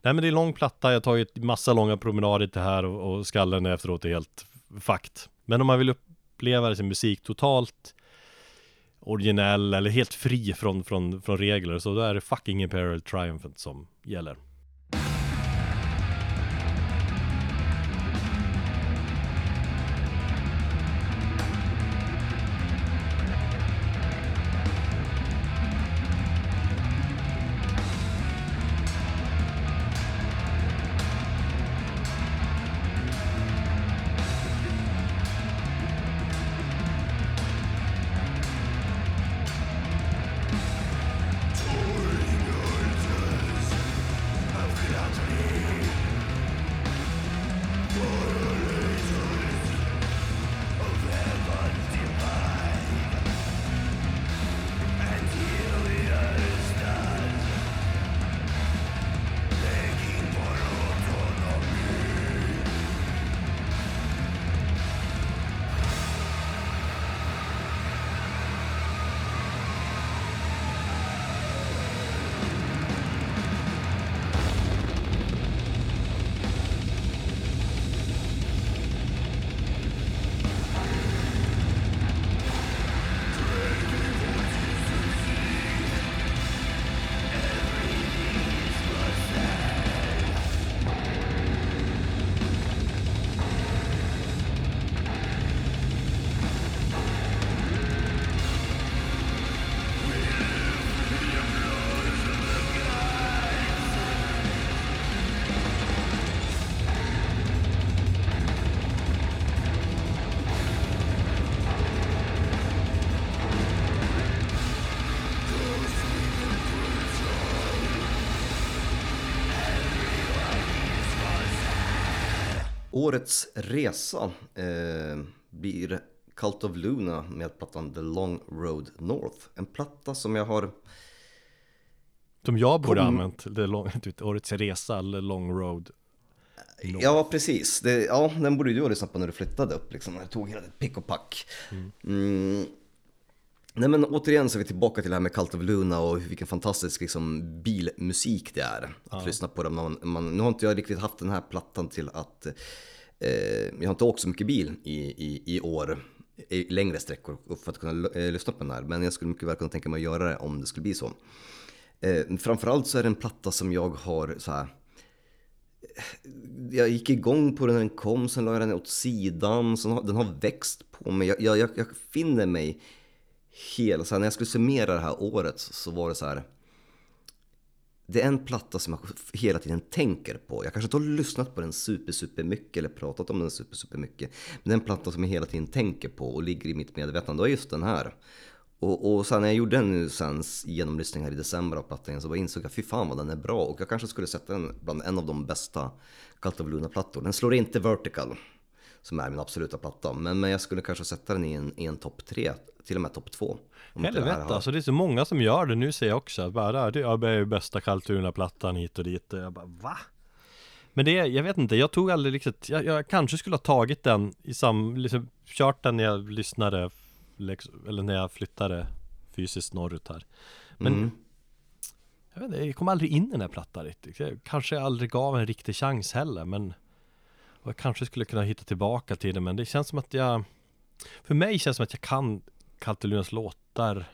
Nej men det är lång platta, jag har tagit massa långa promenader till här och, och skallen efteråt är helt fakt. Men om man vill uppleva sin musik totalt originell eller helt fri från, från, från regler så då är det fucking Imperial Triumphant som gäller. Årets resa eh, blir Cult of Luna med plattan The Long Road North. En platta som jag har... Som jag borde Kom... använt, The long, typ, Årets resa eller Long Road North. Ja, precis. Det, ja, den borde du ha lyssnat på när du flyttade upp liksom. Du tog hela ditt pick och pack. Mm. Mm. Nej men återigen så är vi tillbaka till det här med Cult of Luna och vilken fantastisk liksom, bilmusik det är. Att ja. lyssna på dem. Man, man, nu har inte jag riktigt haft den här plattan till att Eh, jag har inte åkt så mycket bil i, i, i år i längre sträckor för att kunna eh, lyssna på den här. Men jag skulle mycket väl kunna tänka mig att göra det om det skulle bli så. Eh, framförallt så är det en platta som jag har så här. Jag gick igång på den när den kom, sen la jag den åt sidan. Så den har växt på mig. Jag, jag, jag finner mig hela, så här, när jag skulle summera det här året så var det så här. Det är en platta som jag hela tiden tänker på. Jag kanske inte har lyssnat på den super, super mycket eller pratat om den super, super mycket. Men det är en platta som jag hela tiden tänker på och ligger i mitt medvetande. Och just den här. Och, och sen när jag gjorde en sen genomlyssning här i december av plattan så insåg jag fy fan vad den är bra. Och jag kanske skulle sätta den bland en av de bästa Cult of Luna-plattor. Den slår inte Vertical som är min absoluta platta. Men, men jag skulle kanske sätta den i en, i en topp tre, till och med topp två. Helvete alltså, det är så många som gör det. Nu ser jag också bara, det är ju bästa Kaltuna-plattan hit och dit. Och jag bara, va? Men det, jag vet inte, jag tog aldrig riktigt, jag, jag kanske skulle ha tagit den i sam, liksom kört den när jag lyssnade, eller när jag flyttade fysiskt norrut här. Men mm. jag vet inte, jag kom aldrig in i den här plattan riktigt. Jag kanske aldrig gav en riktig chans heller, men och jag kanske skulle kunna hitta tillbaka till det men det känns som att jag För mig känns det som att jag kan Kaltelunas låtar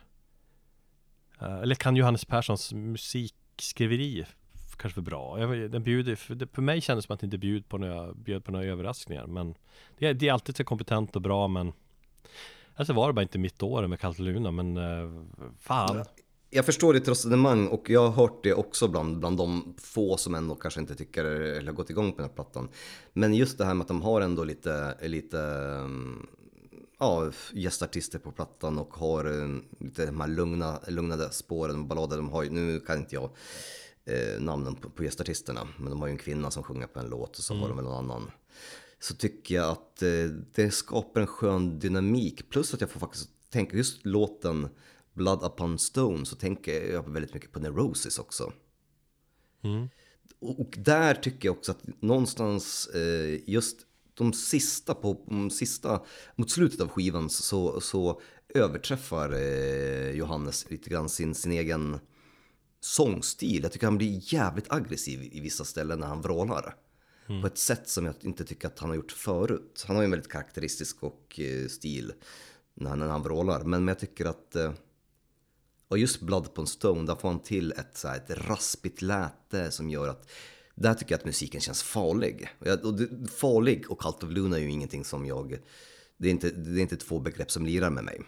eh, Eller kan Johannes Perssons musikskriveri Kanske för bra jag, den bjuder, för, för mig kändes det som att det inte bjöd på några, bjöd på några överraskningar men det, det är alltid så kompetent och bra men Alltså var det bara inte mitt år med Kalteluna men uh, Fan jag förstår ditt resonemang och jag har hört det också bland, bland de få som ändå kanske inte tycker eller har gått igång på den här plattan. Men just det här med att de har ändå lite, lite mm, ja, gästartister på plattan och har eh, lite de här lugna, lugnade spåren, ballader de har ju, nu kan inte jag eh, namnen på, på gästartisterna, men de har ju en kvinna som sjunger på en låt och så har de väl någon annan. Så tycker jag att eh, det skapar en skön dynamik, plus att jag får faktiskt tänka just låten Blood upon Stone så tänker jag väldigt mycket på Neurosis också. Och, och där tycker jag också att någonstans eh, just de sista, på, de sista, mot slutet av skivan så, så överträffar eh, Johannes lite grann sin, sin egen sångstil. Jag tycker han blir jävligt aggressiv i vissa ställen när han vrålar. På ett sätt som jag inte tycker att han har gjort förut. Han har ju en väldigt karaktäristisk och, eh, stil när, när han vrålar. Men, men jag tycker att eh, och just Blood upon Stone, där får han till ett, så här, ett raspigt läte som gör att där tycker jag att musiken känns farlig. Och, farlig och Cult of Luna är ju ingenting som jag... Det är, inte, det är inte två begrepp som lirar med mig.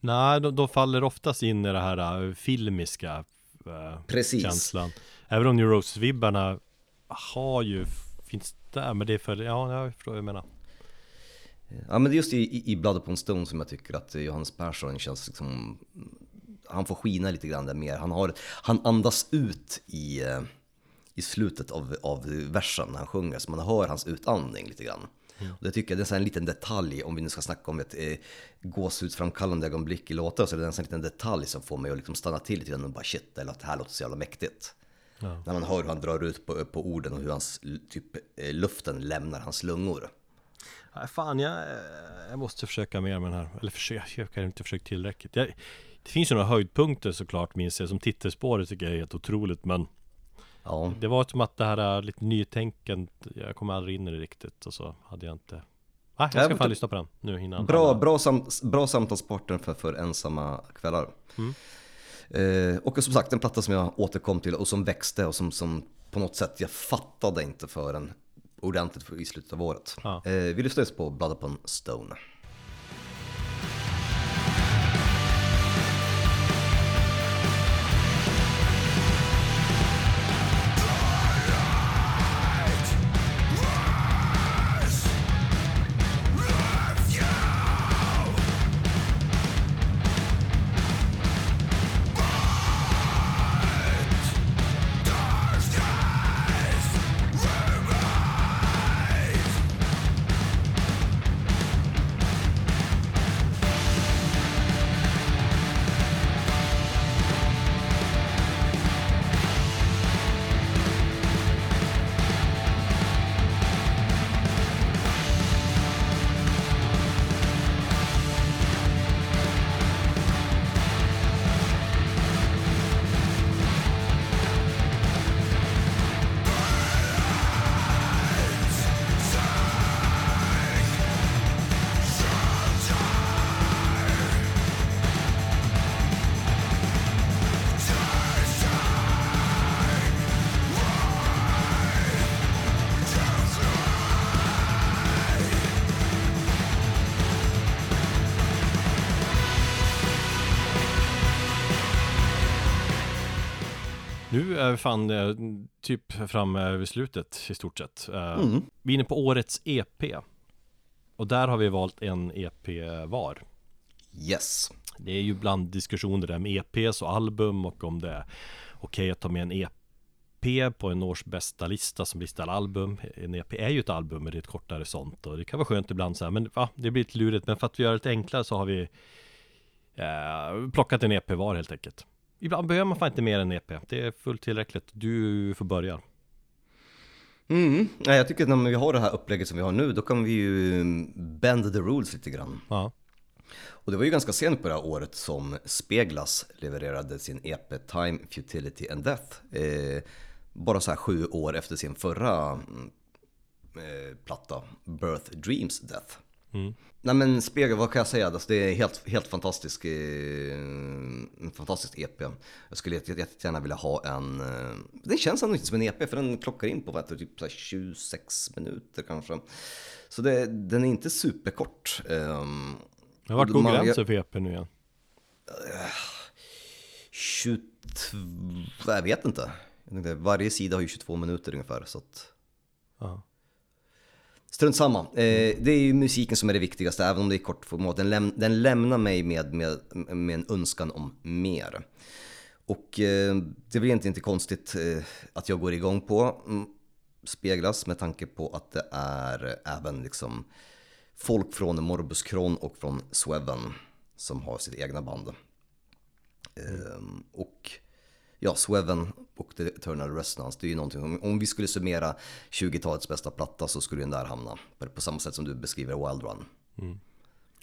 Nej, de, de faller oftast in i det här uh, filmiska uh, Precis. känslan. Även om Neurosis-vibbarna har ju, finns där, men det är för, ja, jag förstår vad jag menar. Ja men det är just i, i Blood upon Stone som jag tycker att Johannes Persson känns liksom... Han får skina lite grann där mer. Han, har, han andas ut i, eh, i slutet av, av versen när han sjunger. Så man hör hans utandning lite grann. Och det tycker jag det är en liten detalj, om vi nu ska snacka om ett eh, gåshudsframkallande ögonblick i låtar, så är det en liten detalj som får mig att liksom stanna till lite grann och bara shit, det låter- det här låter så jävla mäktigt. När man hör hur han drar ut på, på orden och hur hans, typ, eh, luften lämnar hans lungor. Nej, fan, jag, eh, jag måste försöka mer med den här. Eller försöka, jag har inte försökt tillräckligt. Jag, det finns ju några höjdpunkter såklart, minns jag. Som titelspåret tycker jag är helt otroligt. Men Ja, det var som att det här är lite nytänkande. Jag kommer aldrig in i det riktigt. Och så hade jag inte... Nej, jag Ja, ska fan lyssna på den nu innan. Bra, bra, sam, bra samtalspartner för, för ensamma kvällar. Eh, och som sagt en platta som jag återkom till och som växte och som, som på något sätt jag fattade inte förrän ordentligt i slutet av året. Ja. Eh, vi lyssnar just på Blood upon Stone. Vi fan eh, typ framme vid slutet i stort sett. Eh, Mm. Vi är inne på årets EP. Och där har vi valt en EP var. Yes. Det är ju bland diskussioner där med EPs och album och om det är okej att ta med en EP på en års bästa lista som listar album. En EP är ju ett album men det är ett kortare sånt och det kan vara skönt ibland så här. Men va, det blir lite lurigt. Men för att vi gör det lite enklare så har vi eh, plockat en EP var helt enkelt. Ibland behöver man fan inte mer än EP. Det är fullt tillräckligt. Du får börja. Mm. Nej, jag tycker att när vi har det här upplägget som vi har nu, då kan vi ju bend the rules lite grann. Ja. Och det var ju ganska sent på det här året som Speglas levererade sin EP Time, Futility and Death. Eh, bara så här sju år efter sin förra mm, eh, platta, Birth, Dreams, Death. Nej men Spegel, vad kan jag säga? Alltså, det är helt, helt fantastisk, eh, en fantastisk EP. Jag skulle jätte- jättegärna vilja ha en... Eh, den känns ändå inte som en EP för den klockar in på vad heter typ så här 26 minuter kanske. Så det, den är inte superkort. ehm, Men vart går man- gränsen för EP nu igen? 22, jag vet inte. Varje sida har ju 22 minuter ungefär så att... Strunt samma. Eh, det är ju musiken som är det viktigaste, även om det är kortformat. Den, läm den lämnar mig med, med, med en önskan om mer. Och eh, det blir egentligen inte konstigt eh, att jag går igång på mm, Speglas med tanke på att det är eh, även liksom folk från Morbus Kron och från Sweven som har sitt egna band. Mm. och ja, Sweven och The Eternal Resonance, det är ju någonting, om, om vi skulle summera 20-talets bästa platta så skulle den där hamna på, samma sätt som du beskriver Wild Run. Mm.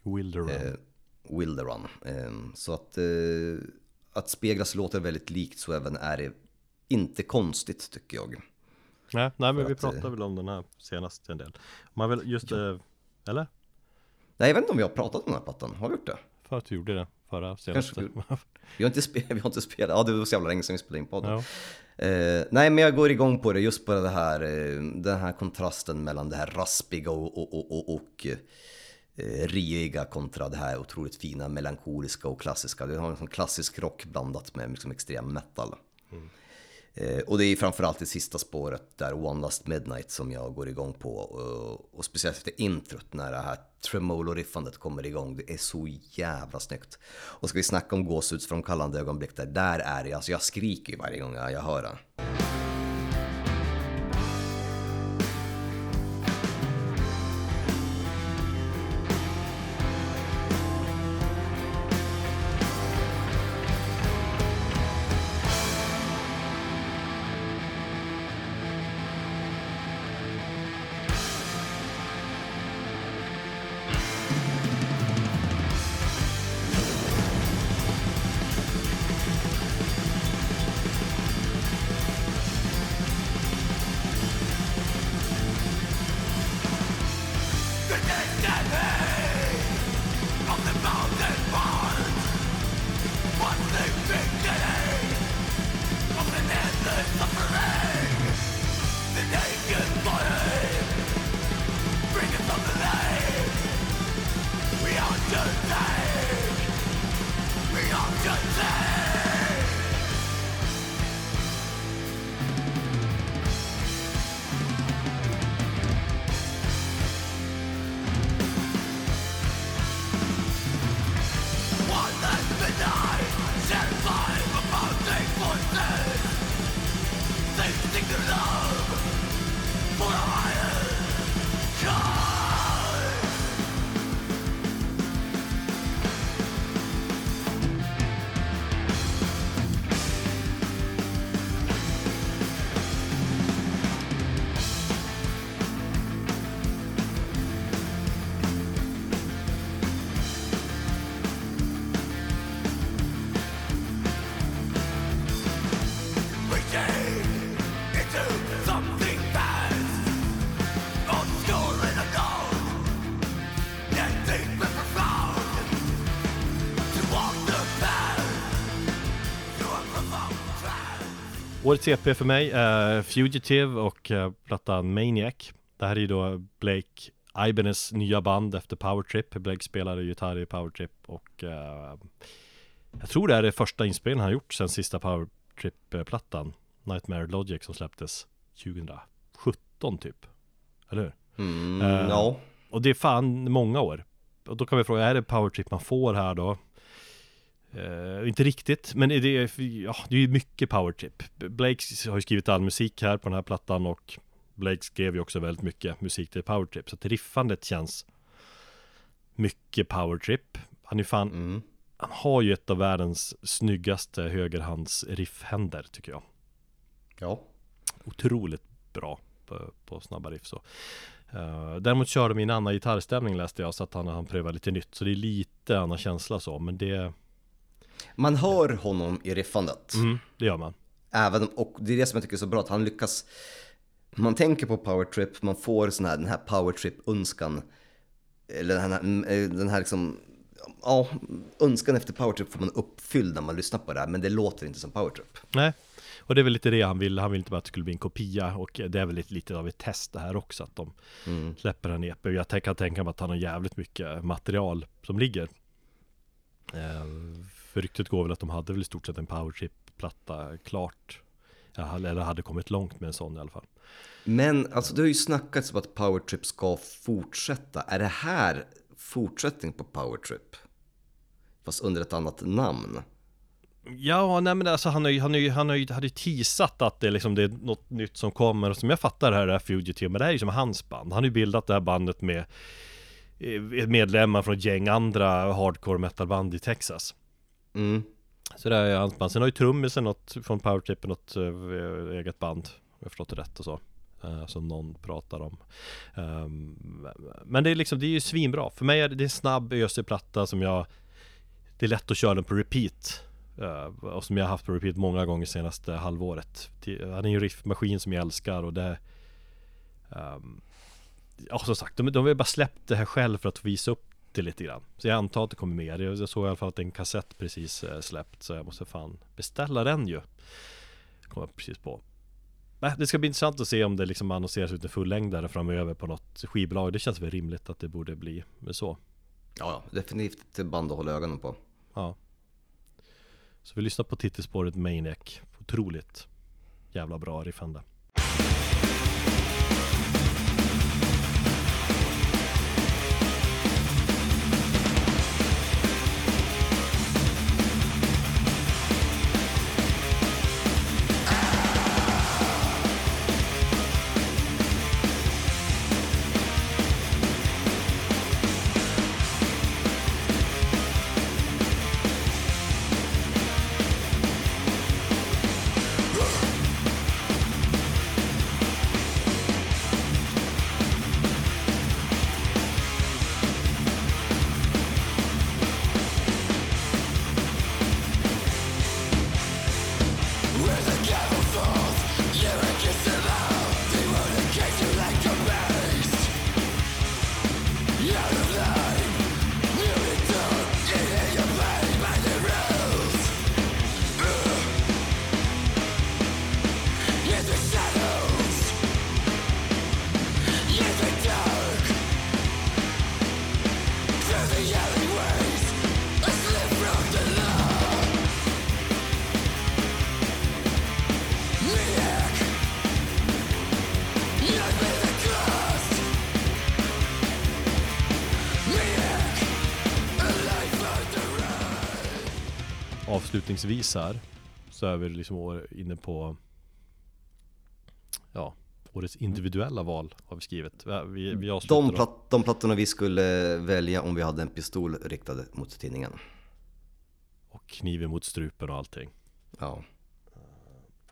Wilder Run. Eh, Wilder Run. Eh, så att, eh, att Speglas låter väldigt likt Sweven är inte konstigt tycker jag. Nej, nej men vi pratade eh, väl om den här senast en del. Man vill just, ja. Eh, eller? Nej, jag vet inte om vi har pratat om den här plattan, har vi gjort det? För att vi gjorde det förra senaste. vi, har inte spelat, vi har inte spelat, ja det var så jävla länge sedan vi spelade in podden. Ja. Eh, nej men jag går igång på det just på det här, eh, den här kontrasten mellan det här raspiga och, och, och, och, och eh, riiga kontra det här otroligt fina melankoliska och klassiska. Du har en klassisk rock blandat med liksom extrem metal. Mm. Eh, och det är framförallt det sista spåret där One Last Midnight som jag går igång på. Och, och speciellt efter introt när det här tremolo-riffandet kommer igång. Det är så jävla snyggt. Och ska vi snacka om gåshudsframkallande ögonblick där, där är det, alltså jag skriker ju varje gång jag, jag hör det. Årets EP för mig är Fugitive och uh, plattan Maniac. Det här är ju då Blake Ibanez nya band efter Powertrip. Blake spelade gitarr i Powertrip och uh, jag tror det är det första inspelningen han gjort sen sista Powertrip-plattan Nightmare Logic som släpptes 2017 typ. Eller hur? Mm, uh, no. Och det är fan många år. Och då kan vi fråga, är det Powertrip man får här då? Uh, inte riktigt, men det är, ja, det är mycket powertrip. Blake har ju skrivit all musik här på den här plattan och Blake skrev ju också väldigt mycket musik till powertrip. Så att riffandet känns mycket powertrip. Han är fan, mm. han har ju ett av världens snyggaste högerhands riffhänder tycker jag. Ja. Otroligt bra på, på snabba riff så. Uh, däremot körde min annan gitarrstämning läste jag så att han, han prövar lite nytt. Så det är lite annan känsla så, men det man hör honom i riffandet. Mm, det gör man. Även, och det är det som jag tycker är så bra, att han lyckas... Man tänker på powertrip, man får sån här, den här powertrip-önskan. Eller den här, den här liksom... Ja, önskan efter powertrip får man uppfylld när man lyssnar på det här, men det låter inte som powertrip. Nej, och det är väl lite det han vill. Han vill inte bara att det skulle bli en kopia och det är väl lite, lite av ett test det här också att de mm. släpper en EP. Jag kan tänka mig att han har jävligt mycket material som ligger. För ryktet går väl att de hade väl i stort sett en powerchip-platta klart eller hade kommit långt med en sån i alla fall. Men alltså det har ju snackats om att Powertrip ska fortsätta. Är det här fortsättning på Powertrip? Fast under ett annat namn? Ja, nej men alltså han har ju, han har ju, han har ju, hade ju teasat att det, liksom, det är något nytt som kommer och som jag fattar det här är Fugitive, men det här är ju som hans band. Han har ju bildat det här bandet med eh, medlemmar från ett gäng andra hardcore metalband i Texas. Mm. Så det är hans band. Sen har ju trummisen något från Powertrip, något eh, eget band, om jag förstått det rätt och så. Eh, som någon pratar om. Um, men det är liksom, det är ju svinbra. För mig är det, det är en snabb ösig platta som jag Det är lätt att köra den på repeat. Uh, och som jag har haft på repeat många gånger senaste halvåret. Han är ju en riffmaskin som jag älskar och det um, Ja som sagt, de, de har bara släppt det här själv för att visa upp det lite grann. Så jag antar att det kommer mer. Jag såg i alla fall att en kassett precis uh, släppt så jag måste fan beställa den ju. Kommer jag precis på. Nej, det ska bli intressant att se om det liksom annonseras ut en fullängdare framöver på något skivbolag. Det känns väl rimligt att det borde bli så. Ja, definitivt ett band att hålla ögonen på. Ja. Så vi lyssnar på titelspåret Maniac. Otroligt jävla bra riffande. Avslutningsvis här Så är vi liksom inne på Ja Årets individuella val har vi skrivit. Vi, vi de, platt, de plattorna vi skulle välja om vi hade en pistol riktad mot tidningen. Och kniven mot strupen och allting. Ja.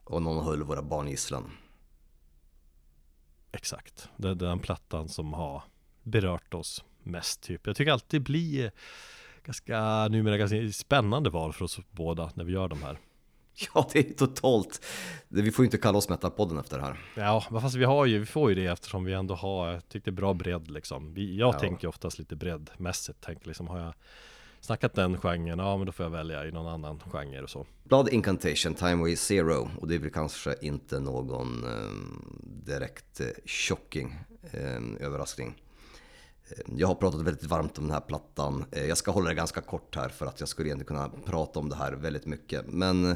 Och någon höll våra barn gisslan. Exakt, det är den plattan som har berört oss mest typ. Jag tycker alltid blir ganska, numera ganska spännande val för oss båda när vi gör de här. Ja, det är totalt. Vi får ju inte kalla oss Metalpodden efter det här. Ja, fast vi har ju, vi får ju det eftersom vi ändå har, jag tyckte bra bredd liksom. Vi, jag ja. tänker oftast lite breddmässigt, tänker liksom, har jag snackat den genren, ja men då får jag välja i någon annan genre och så. Blood Incantation, Time Way Zero, och det är väl kanske inte någon um, direkt uh, shocking um, överraskning. Eh, jag har pratat väldigt varmt om den här plattan. Eh, jag ska hålla det ganska kort här för att jag skulle egentligen kunna prata om det här väldigt mycket. Men eh,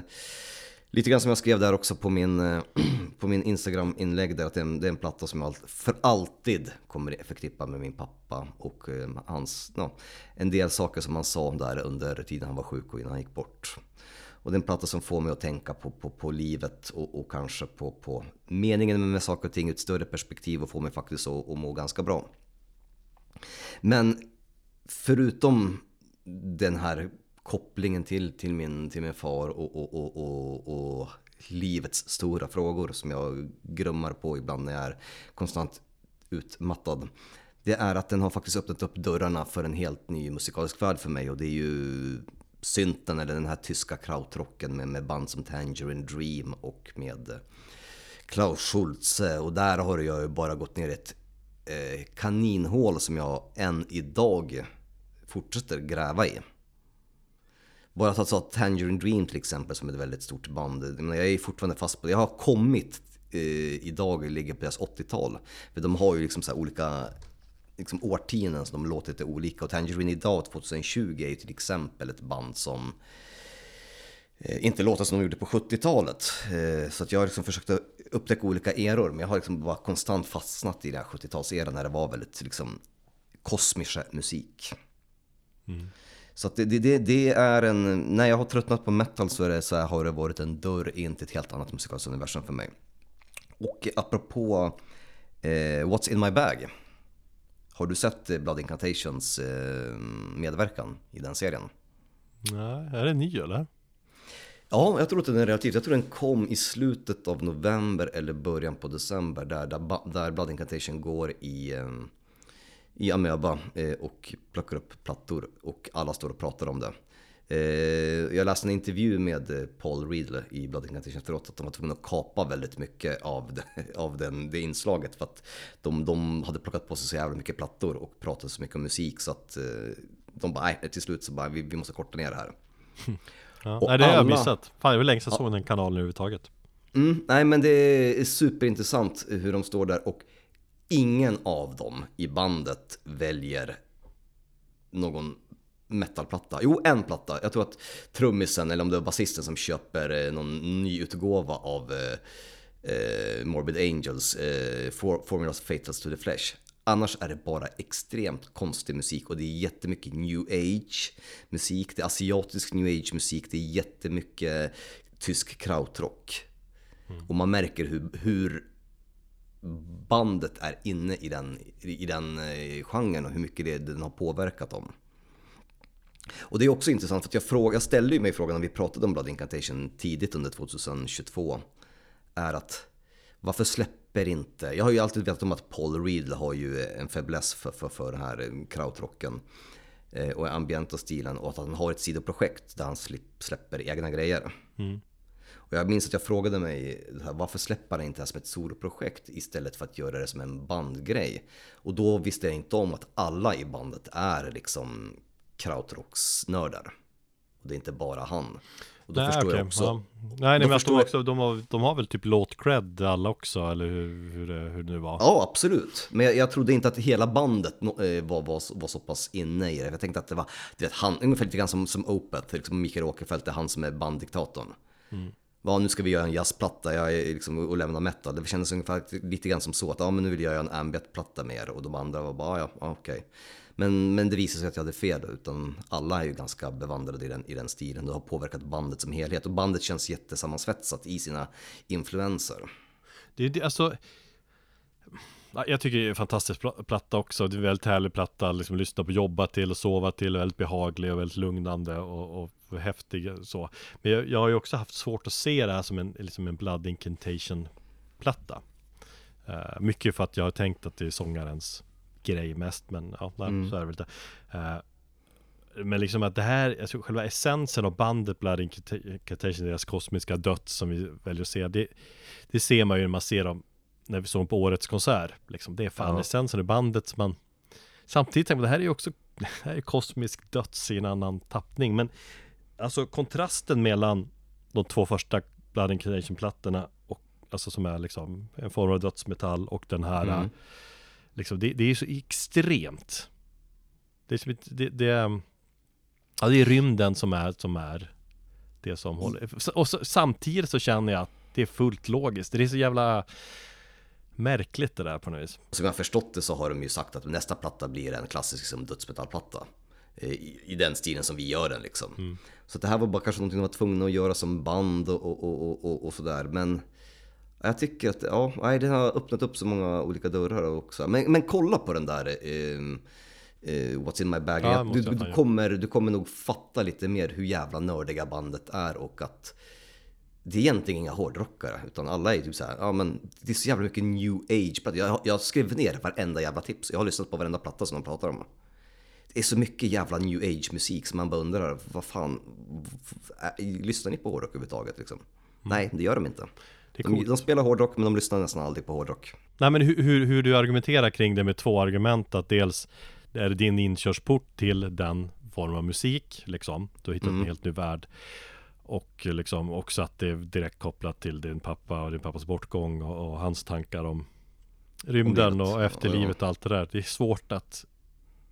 lite grann som jag skrev där också på min, på min Instagram-inlägg där att det är, en, det är en platta som jag för alltid kommer förknippa med min pappa och hans, no, en del saker som han sa där under tiden han var sjuk och innan han gick bort. Och det är en platta som får mig att tänka på, på, på livet och, och kanske på, på meningen med saker och ting ur ett större perspektiv och får mig faktiskt att, att må ganska bra. Men förutom den här kopplingen till, till, min, till min far och, och, och, och, och livets stora frågor som jag grummar på ibland när jag är konstant utmattad. Det är att den har faktiskt öppnat upp dörrarna för en helt ny musikalisk värld för mig och det är ju synten eller den här tyska krautrocken med, med band som Tangerine Dream och med Klaus Schulze och där har jag ju bara gått ner ett Eh, kaninhål som jag än idag fortsätter gräva i. Bara att ta Tangerine Dream till exempel som är ett väldigt stort band. Jag är fortfarande fast på det. Jag har kommit eh, idag, ligger på deras 80-tal. För de har ju liksom så olika liksom årtionden som de låter lite olika. Och Tangerine idag, 2020, är ju till exempel ett band som eh, inte låta som de gjorde på 70-talet. Eh, så att jag har liksom försökt upptäcka olika eror, men jag har liksom bara konstant fastnat i den här 70-talseran när det var väldigt liksom kosmisk musik. Mm. Så det, det, det, är en, när jag har tröttnat på metal så, det, så har det varit en dörr in till ett helt annat musikaliskt universum för mig. Och apropå eh, What's in my bag. Har du sett Blood Incantations eh, medverkan i den serien? Nej, är det ny eller? Ja, jag tror att den är relativt. Jag tror den kom i slutet av november eller början på december där, där, där Blood Incantation går i, ehm, i Amöba eh, och plockar upp plattor och alla står och pratar om det. Eh, jag läste en intervju med eh, Paul Riedle i Blood Incantation efteråt att de var tvungna att kapa väldigt mycket av, det, av den, det inslaget för att de, de hade plockat på sig så jävla mycket plattor och pratat så mycket om musik så att de bara, nej, till slut så bara, vi, vi måste korta ner det här. Ja, nej, det har jag missat. Fan, det var länge sedan jag såg den kanalen överhuvudtaget. Mm, nej, men det är superintressant hur de står där och ingen av dem i bandet väljer någon metalplatta. Jo, en platta. Jag tror att trummisen, eller om det var basisten som köper eh, någon ny utgåva av eh, eh, Morbid Angels, eh, Formulas Fatals to the Flesh. Annars är det bara extremt konstig musik och det är jättemycket new age musik, det är asiatisk new age musik, det är jättemycket tysk krautrock. Mm. Och man märker hur, hur bandet är inne i den, i den eh, genren och hur mycket det, den har påverkat dem. Och det är också intressant för att jag, fråga, jag ställde ju mig frågan när vi pratade om Blood Incantation tidigt under 2022. Är att varför släpper inte, jag har ju alltid vetat om att Paul Reed har ju en fäbless för, för, för den här eh, krautrocken eh, och ambienta stilen och att han har ett sidoprojekt där han släpper egna grejer. Mm. Och jag minns att jag frågade mig varför släpper han inte det här som ett soloprojekt istället för att göra det som en bandgrej? Och då visste jag inte om att alla i bandet är liksom krautrocksnördar. Och det är inte bara han. Och då nej, förstår okay. jag också. Ja. Nej, nej men förstår... också, de, har, de har väl typ låt-cred alla också, eller hur, hur, det, hur det nu var? Ja, absolut. Men jag, jag trodde inte att hela bandet eh, var, var, var så pass inne i det. Jag tänkte att det var, du vet, han, ungefär lite grann som, som Opeth, liksom Mikael Åkerfeldt är han som är banddiktatorn. Mm. Ja, nu ska vi göra en jazzplatta jag är liksom, och lämna metal. Det kändes ungefär lite grann som så att ja, men nu vill jag göra en ambient-platta mer och de andra var bara ja okej. Okay. Men, men det visade sig att jag hade fel, utan alla är ju ganska bevandrade i den, i den stilen. Det har påverkat bandet som helhet och bandet känns jättesammansvetsat i sina influenser. Det, det, alltså, jag tycker det är en fantastisk platta också. Det är en väldigt härlig platta, liksom lyssna på, jobba till och sova till. Väldigt behaglig och väldigt lugnande och, och häftig så. Men jag, jag, har ju också haft svårt att se det här som en, liksom en Blood Incantation platta. Uh, eh, mycket för att jag har tänkt att det är sångarens grej mest, men ja, där, mm. så är det väl lite. Uh, men liksom att det här, alltså själva essensen av bandet Blood Incantation, deras kosmiska döds som vi väljer att se, det, det ser man ju när man ser dem när vi såg på årets konsert. Liksom, det är fan ja. essensen i bandet som man Samtidigt tänker man, det här är ju också det här är kosmisk döds i en annan tappning. Men alltså kontrasten mellan de två första Blood Incantation-plattorna och alltså som är liksom en form av dödsmetall och den här mm. Liksom, det, det är så extremt. Det är som det, det, är, ja, det är rymden som är, som är det som håller. Och så, samtidigt så känner jag att det är fullt logiskt. Det är så jävla märkligt det där på något vis. Som jag har förstått det så har de ju sagt att nästa platta blir en klassisk liksom, dödsmetallplatta. Eh, I, I, den stilen som vi gör den liksom. Mm. Så det här var bara kanske någonting de var tvungna att göra som band och, och, och, och, och sådär. Men jag tycker att, ja, nej, det har öppnat upp så många olika dörrar också. Men, men kolla på den där eh, eh, What's in my bag. Ja, du, du, du, kommer, du kommer nog fatta lite mer hur jävla nördiga bandet är och att det är egentligen inga hårdrockare, utan alla är typ såhär, ja men det är så jävla mycket new age. Jag, jag skrev ner varenda jävla tips, jag har lyssnat på varenda platta som de pratar om. Det är så mycket jävla new age musik som man bara undrar, vad fan, lyssnar ni på hårdrock överhuvudtaget liksom? Mm. Nej, det gör de inte. De, de, spelar hårdrock men de lyssnar nästan aldrig på hårdrock. Nej men hur, hur, hur, du argumenterar kring det med två argument, att dels är det din inkörsport till den form av musik, liksom. Du har hittat mm. en helt ny värld. Och liksom också att det är direkt kopplat till din pappa och din pappas bortgång och, och hans tankar om rymden och efterlivet och allt det där. Det är svårt att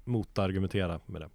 motargumentera med det.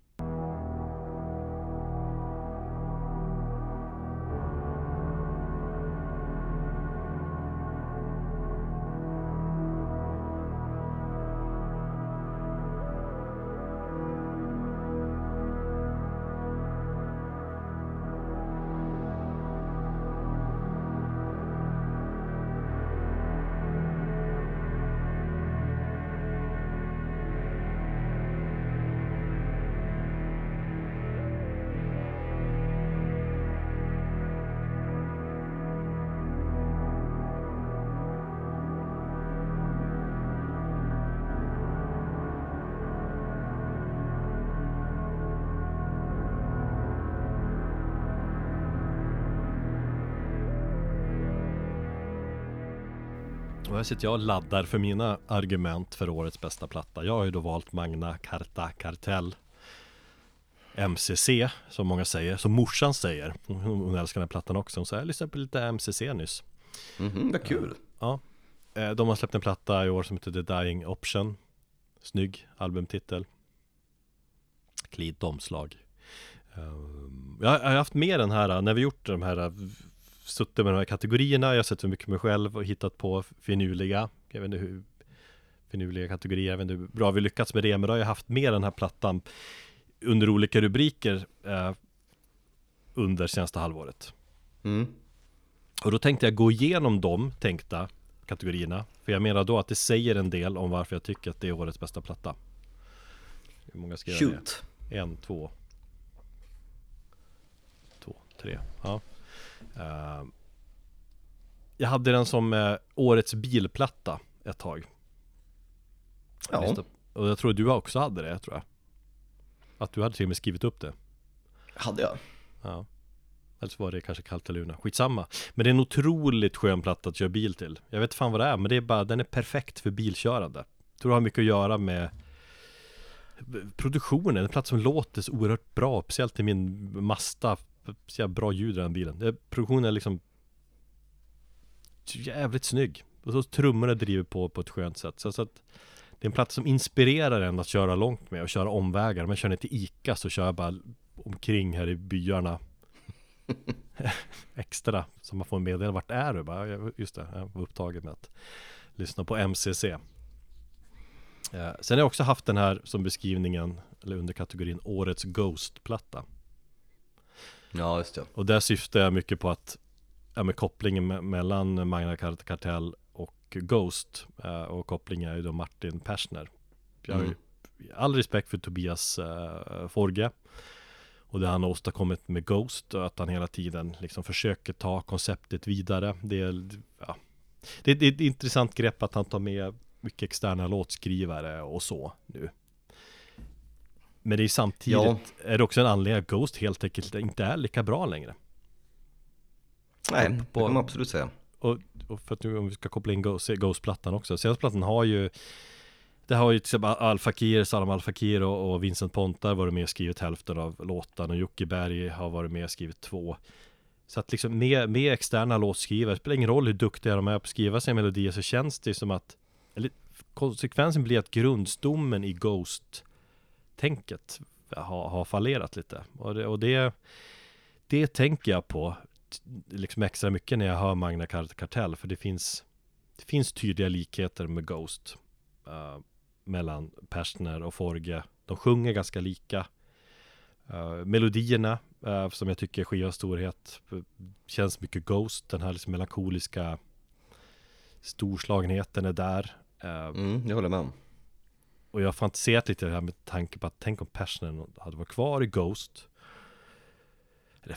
Sitter jag och laddar för mina argument för årets bästa platta. Jag har ju då valt Magna Carta Kartell MCC som många säger, som morsan säger. Hon älskar den här plattan också. Hon sa jag lyssnade på lite MCC nyss. Mhm, vad kul. Ja. Eh, De har släppt en platta i år som heter The Dying Option. Snygg albumtitel. Klint omslag. Ehm, Jag har haft med den här, när vi gjort de här Suttit med de här kategorierna, jag har sett hur mycket mig själv och hittat på finurliga. Jag vet inte hur Finurliga kategorier, jag vet inte hur bra vi lyckats med det Men då har jag haft med den här plattan Under olika rubriker eh, Under senaste halvåret. Mm. och då tänkte jag gå igenom de tänkta kategorierna För jag menar då att det säger en del om varför jag tycker att det är årets bästa platta. Hur många ska jag Shoot. det? En, två. Två, tre, ja Jag hade den som eh, årets bilplatta ett tag. Ja. Och jag tror du också hade det, tror jag. Att du hade till och med skrivit upp det. Hade jag. Ja. Eller så var det kanske Kaltaluna, skitsamma. Men det är en otroligt skön platta att köra bil till. Jag vet fan vad det är, men det är bara, den är perfekt för bilkörande. Tror det har mycket att göra med Produktionen, en platta som låter så oerhört bra Speciellt i min Mazda så bra ljud i den bilen. Det- Produktionen är liksom Jävligt snygg. Och så trummorna driver på på ett skönt sätt. Så, så att Det är en platta som inspirerar en att köra långt med och köra omvägar. Om jag kör ner till Ica så kör jag bara omkring här i byarna. Extra Så man får en meddelande, vart är du? Bara, just det, jag var upptagen med att Lyssna på MCC eh, Sen har jag också haft den här som beskrivningen Eller under kategorin Årets Ghost-platta. Ja, just det. Och där syftar jag mycket på att Ja med kopplingen me- mellan Magna Kartell och Ghost eh, Och kopplingen är ju då Martin Persner. Jag har ju all respekt för Tobias eh, Forge Och det han har åstadkommit med Ghost och att han hela tiden liksom försöker ta konceptet vidare. Det är, ja, det, det är ett intressant grepp att han tar med mycket externa låtskrivare och så nu Men det är samtidigt Ja. är det också en anledning att Ghost helt enkelt inte är lika bra längre Nej, det kan man absolut säga. och, och för att nu om vi ska koppla in Ghost, Ghost-plattan också Senaste plattan har ju Det har ju till exempel Al Fakir, Salam Al Fakir och, och Vincent Pontar varit med och skrivit hälften av låtarna och Jocke Berg har varit med och skrivit två Så att liksom med, med externa låtskrivare, det spelar ingen roll hur duktiga de är på att skriva sina melodier så känns det som att Eller konsekvensen blir att grundstommen i Ghost Tänket har, har fallerat lite. Och det, och det Det tänker jag på liksom extra mycket när jag hör Magna Kartell för det finns Det finns tydliga likheter med Ghost uh, Mellan Persner och Forge. De sjunger ganska lika. Uh, Melodierna uh, som jag tycker är skivans storhet Känns mycket Ghost. Den här liksom melankoliska Storslagenheten är där. Uh, Mm, jag håller med om och jag har fantiserat lite här med tanke på att tänk om Persner hade varit kvar i Ghost. Eller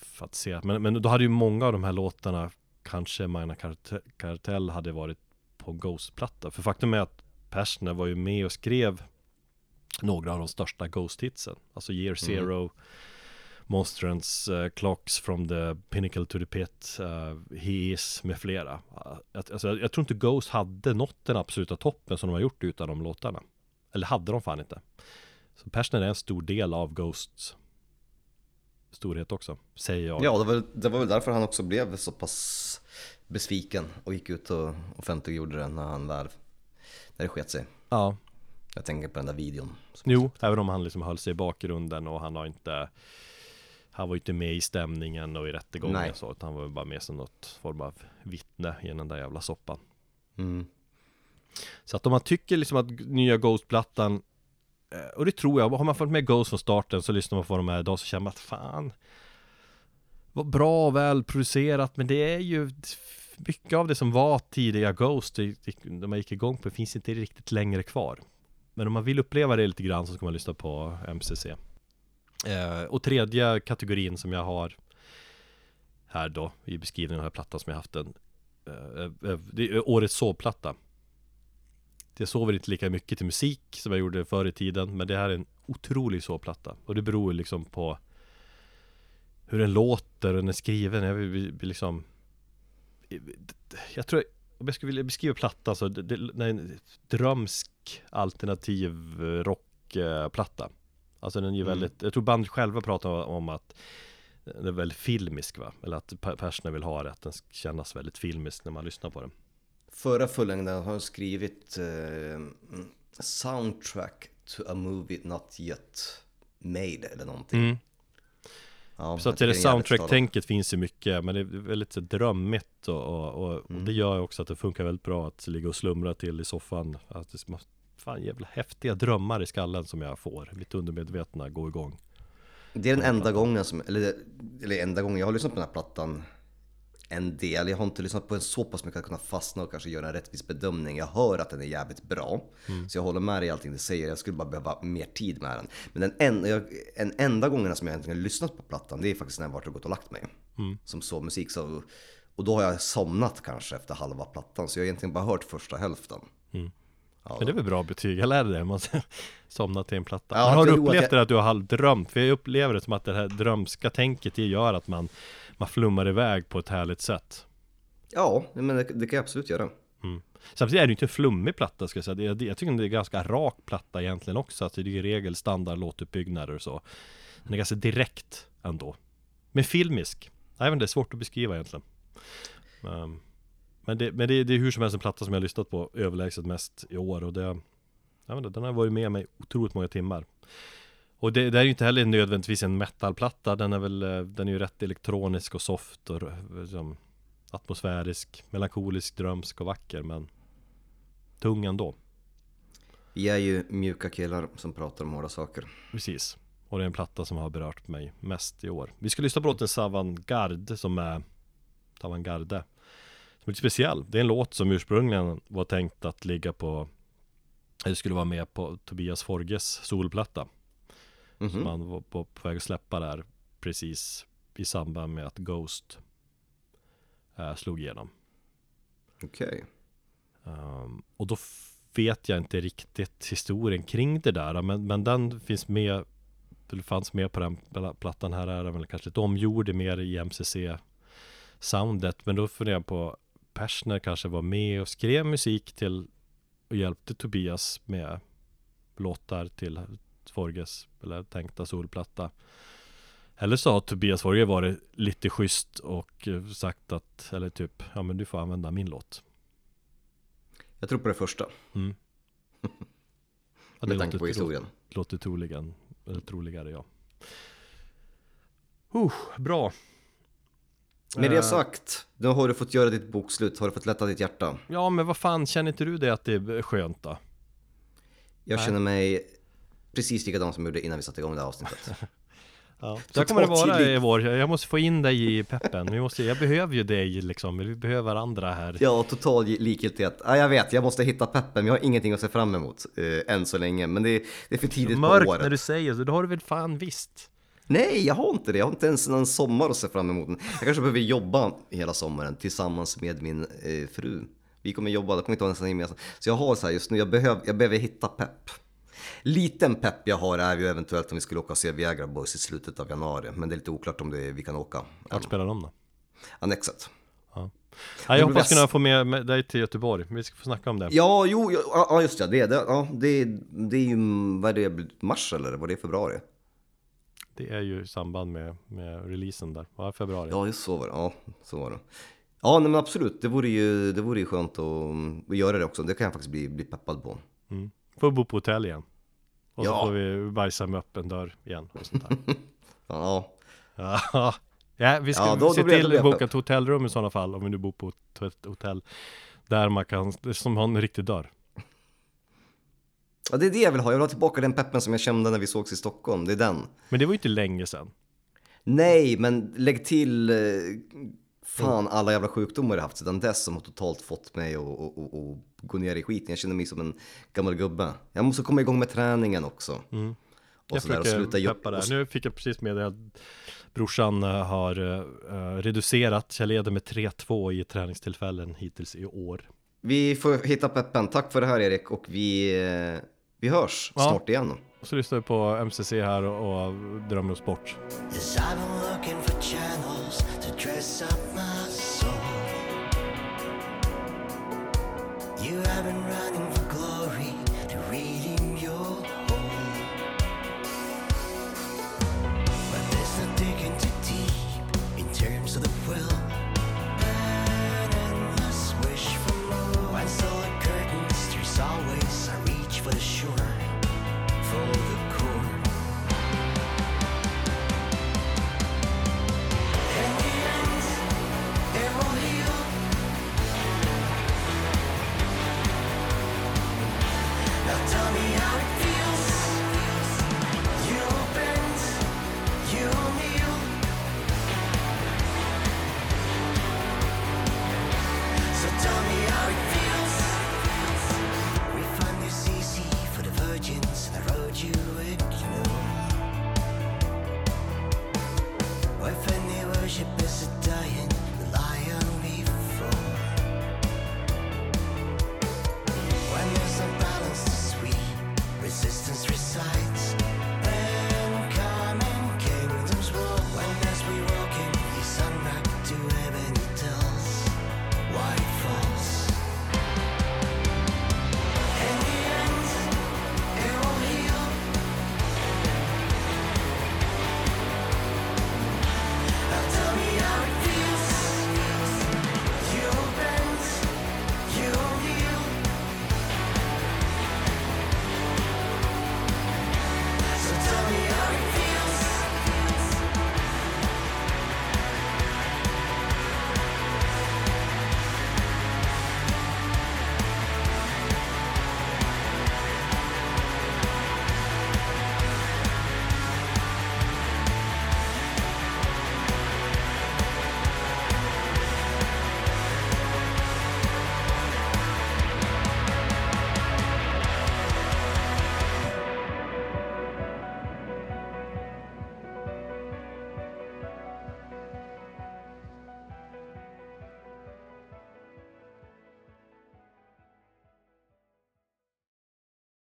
fantiserat, men, men då hade ju många av de här låtarna Kanske Magna Cart- Kartell hade varit på Ghost-platta. För faktum är att Persner var ju med och skrev Några av de största Ghost-hitsen. Alltså Year Zero Monstrance, uh, Clocks from the Pinnacle to the Pit, uh, He is med flera. Uh, alltså, jag, jag tror inte Ghost hade nått den absoluta toppen som de har gjort utan de låtarna. Eller hade de fan inte. Så Persner är en stor del av Ghosts storhet också, säger jag. Ja, det var, det var väl därför han också blev så pass besviken och gick ut och offentliggjorde det när han väl, när det sket sig. ja. Jag tänker på den där videon. Jo, även om han liksom höll sig i bakgrunden och han har inte Han var ju inte med i stämningen och i rättegången Nej. så utan han var bara med som något form av vittne i den där jävla soppan Mm. Så att om man tycker liksom att nya Ghost-plattan eh, Och det tror jag, har man följt med Ghost från starten så lyssnar man på de här idag så känner man att fan Vad bra och väl producerat men det är ju Mycket av det som var tidiga Ghost De man gick igång på finns inte riktigt längre kvar Men om man vill uppleva det lite grann så ska man lyssna på MCC eh, Och tredje kategorin som jag har Här då i beskrivningen av den här plattan som jag haft den eh, eh, eh, Det är årets sovplatta jag sover inte lika mycket till musik som jag gjorde förr i tiden Men det här är en otrolig sovplatta Och det beror liksom på Hur den låter och den är skriven. Jag vill, vill liksom eh, Jag tror om jag skulle vilja beskriva plattan så det, det, det är en drömsk alternativ rockplatta. Alltså den är ju Mm. väldigt, jag tror bandet själva pratar om att den är väldigt filmisk va? Eller att pe- personer vill ha det, att den ska kännas väldigt filmisk när man lyssnar på den. Förra fullängden har jag skrivit eh, soundtrack to a movie not yet made eller någonting. Mm. Ja, Så att det jävligt soundtrack-tänket finns ju mycket, men det är väldigt så drömmigt och, och, och, Mm. och det gör också att det funkar väldigt bra att ligga och slumra till i soffan. Att det fan jävla häftiga drömmar i skallen som jag får. Mitt undermedvetna går igång. Det är den enda gången som, eller, eller enda gången jag har lyssnat på den här plattan en del. Jag har inte lyssnat på den så pass mycket att kunna fastna och kanske göra en rättvis bedömning. Jag hör att den är jävligt bra. Så jag håller med dig i allting du säger. Jag skulle bara behöva mer tid med den. Men den en, jag, en enda gången som jag egentligen har lyssnat på plattan, det är faktiskt när jag varit och gått och lagt mig. Som sovmusik. Så, och då har jag somnat kanske efter halva plattan. Så jag har egentligen bara hört första hälften. Ja, Men det är väl bra betyg, jag lärde det, man somnar till en platta. Ja, Men har du upplevt det att du har halvdrömt? För jag upplever det som att det här drömska tänket det gör att man, man flummar iväg på ett härligt sätt. ja men det, det kan jag absolut göra. Samtidigt är det ju inte en flummig platta ska jag säga. Jag, jag tycker det är en ganska rak platta egentligen också. Alltså det är i regel standard låtuppbyggnader och så. Den är ganska direkt ändå. Men filmisk. Jag vet inte, det är svårt att beskriva egentligen. Um, men det, men det, det är hur som helst en platta som jag har lyssnat på överlägset mest i år. Och det, jag vet inte, den har varit med mig otroligt många timmar. Och det, det är ju inte heller nödvändigtvis en metalplatta. Den är väl, eh, den är ju rätt elektronisk och soft och liksom, atmosfärisk, melankolisk, drömsk och vacker. Men tung ändå. Vi är ju mjuka killar som pratar om hårda saker. Precis. Och det är en platta som har berört mig mest i år. Vi ska lyssna på låten Savantgarde som är Savantgarde. Som är lite speciell. Det är en låt som ursprungligen var tänkt att ligga på Eller skulle vara med på Tobias Forges solplatta. Som Mhm. han var på, på väg att släppa där precis i samband med att Ghost eh, slog igenom. Okej. Um, och då f- vet jag inte riktigt historien kring det där men, men den finns med Eller fanns med på den pla- plattan här är den väl kanske ett omgjord mer i MCC Soundet men då funderar jag på Persner kanske var med och skrev musik till Och hjälpte Tobias med Låtar till Forges Eller tänkta solplatta Eller så har Tobias Forge varit lite schysst och eh, sagt att Eller typ Ja men du får använda min låt Jag tror på det första. Mm. Ja, det med tanke på historien. låter, låter troligen, eller troligare ja. Uh, bra. Med det Eh, sagt, nu har du fått göra ditt bokslut. Har du fått lätta ditt hjärta? Ja, men vad fan, känner inte du det att det är skönt då? Jag Nej. känner mig precis likadan som jag gjorde innan vi satte igång det här avsnittet. Ja. Så kommer det vara i vår. Jag måste få in dig i peppen. Vi måste, jag behöver ju dig liksom. Vi behöver varandra här. Ja, total likgiltighet. Ja, jag vet, jag måste hitta peppen, jag har ingenting att se fram emot eh, än så länge. Men det är, det är för tidigt Mörkt på året. när du säger så, det har du väl fan visst. Nej, jag har inte det. Jag har inte ens en sommar att se fram emot. Jag kanske behöver jobba hela sommaren tillsammans med min eh, fru. Vi kommer jobba, det kommer inte vara nästan gemensamt. Så jag har så här just nu, jag behöver, jag behöver hitta pepp. Liten pepp jag har är ju eventuellt om vi skulle åka och se Viagra Boys i slutet av januari. Men det är lite oklart om det, vi kan åka. Vart spelar de då? Annexet. Ja, jag hoppas kunna få med med dig till Göteborg. Vi ska få snacka om det. Ja, jo, ja, ja just det. Det, det, ja, det, det är ju, vad är det, mars eller vad är det, februari? Det är ju i samband med, med releasen där. Ja, februari. Ja, just så var det. Ja, så var det. Ja, nej, men absolut. Det vore ju, det vore ju skönt att, att göra det också. Det kan jag faktiskt bli, bli peppad på. Mm. Får bo på hotell igen. Och så Ja. får vi bajsa med öppen dörr igen. Och sånt där. Ja, ja. ja, vi ska Ja, då- se till då blir att boka ett hotellrum i sådana fall. Om vi nu bor på ett hotell. Där man kan, som har en riktig dörr. Ja, det är det jag vill ha. Jag vill ha tillbaka den peppen som jag kände när vi sågs i Stockholm. Det är den. Men det var ju inte länge sedan. Nej, men lägg till eh, fan alla jävla sjukdomar jag haft sedan dess som har totalt fått mig att gå ner i skiten. Jag känner mig som en gammal gubbe. Jag måste komma igång med träningen också. Mm. Och Jag där, och sluta försöker peppa där. Nu fick jag precis med att brorsan eh, har uh, reducerat. Jag leder med 3-2 i träningstillfällen hittills i år. Vi får hitta peppen. Tack för det här Erik och vi, eh, vi hörs Ja. snart igen. Och så lyssnar vi på MCC här och, och drömmer oss bort. Yes,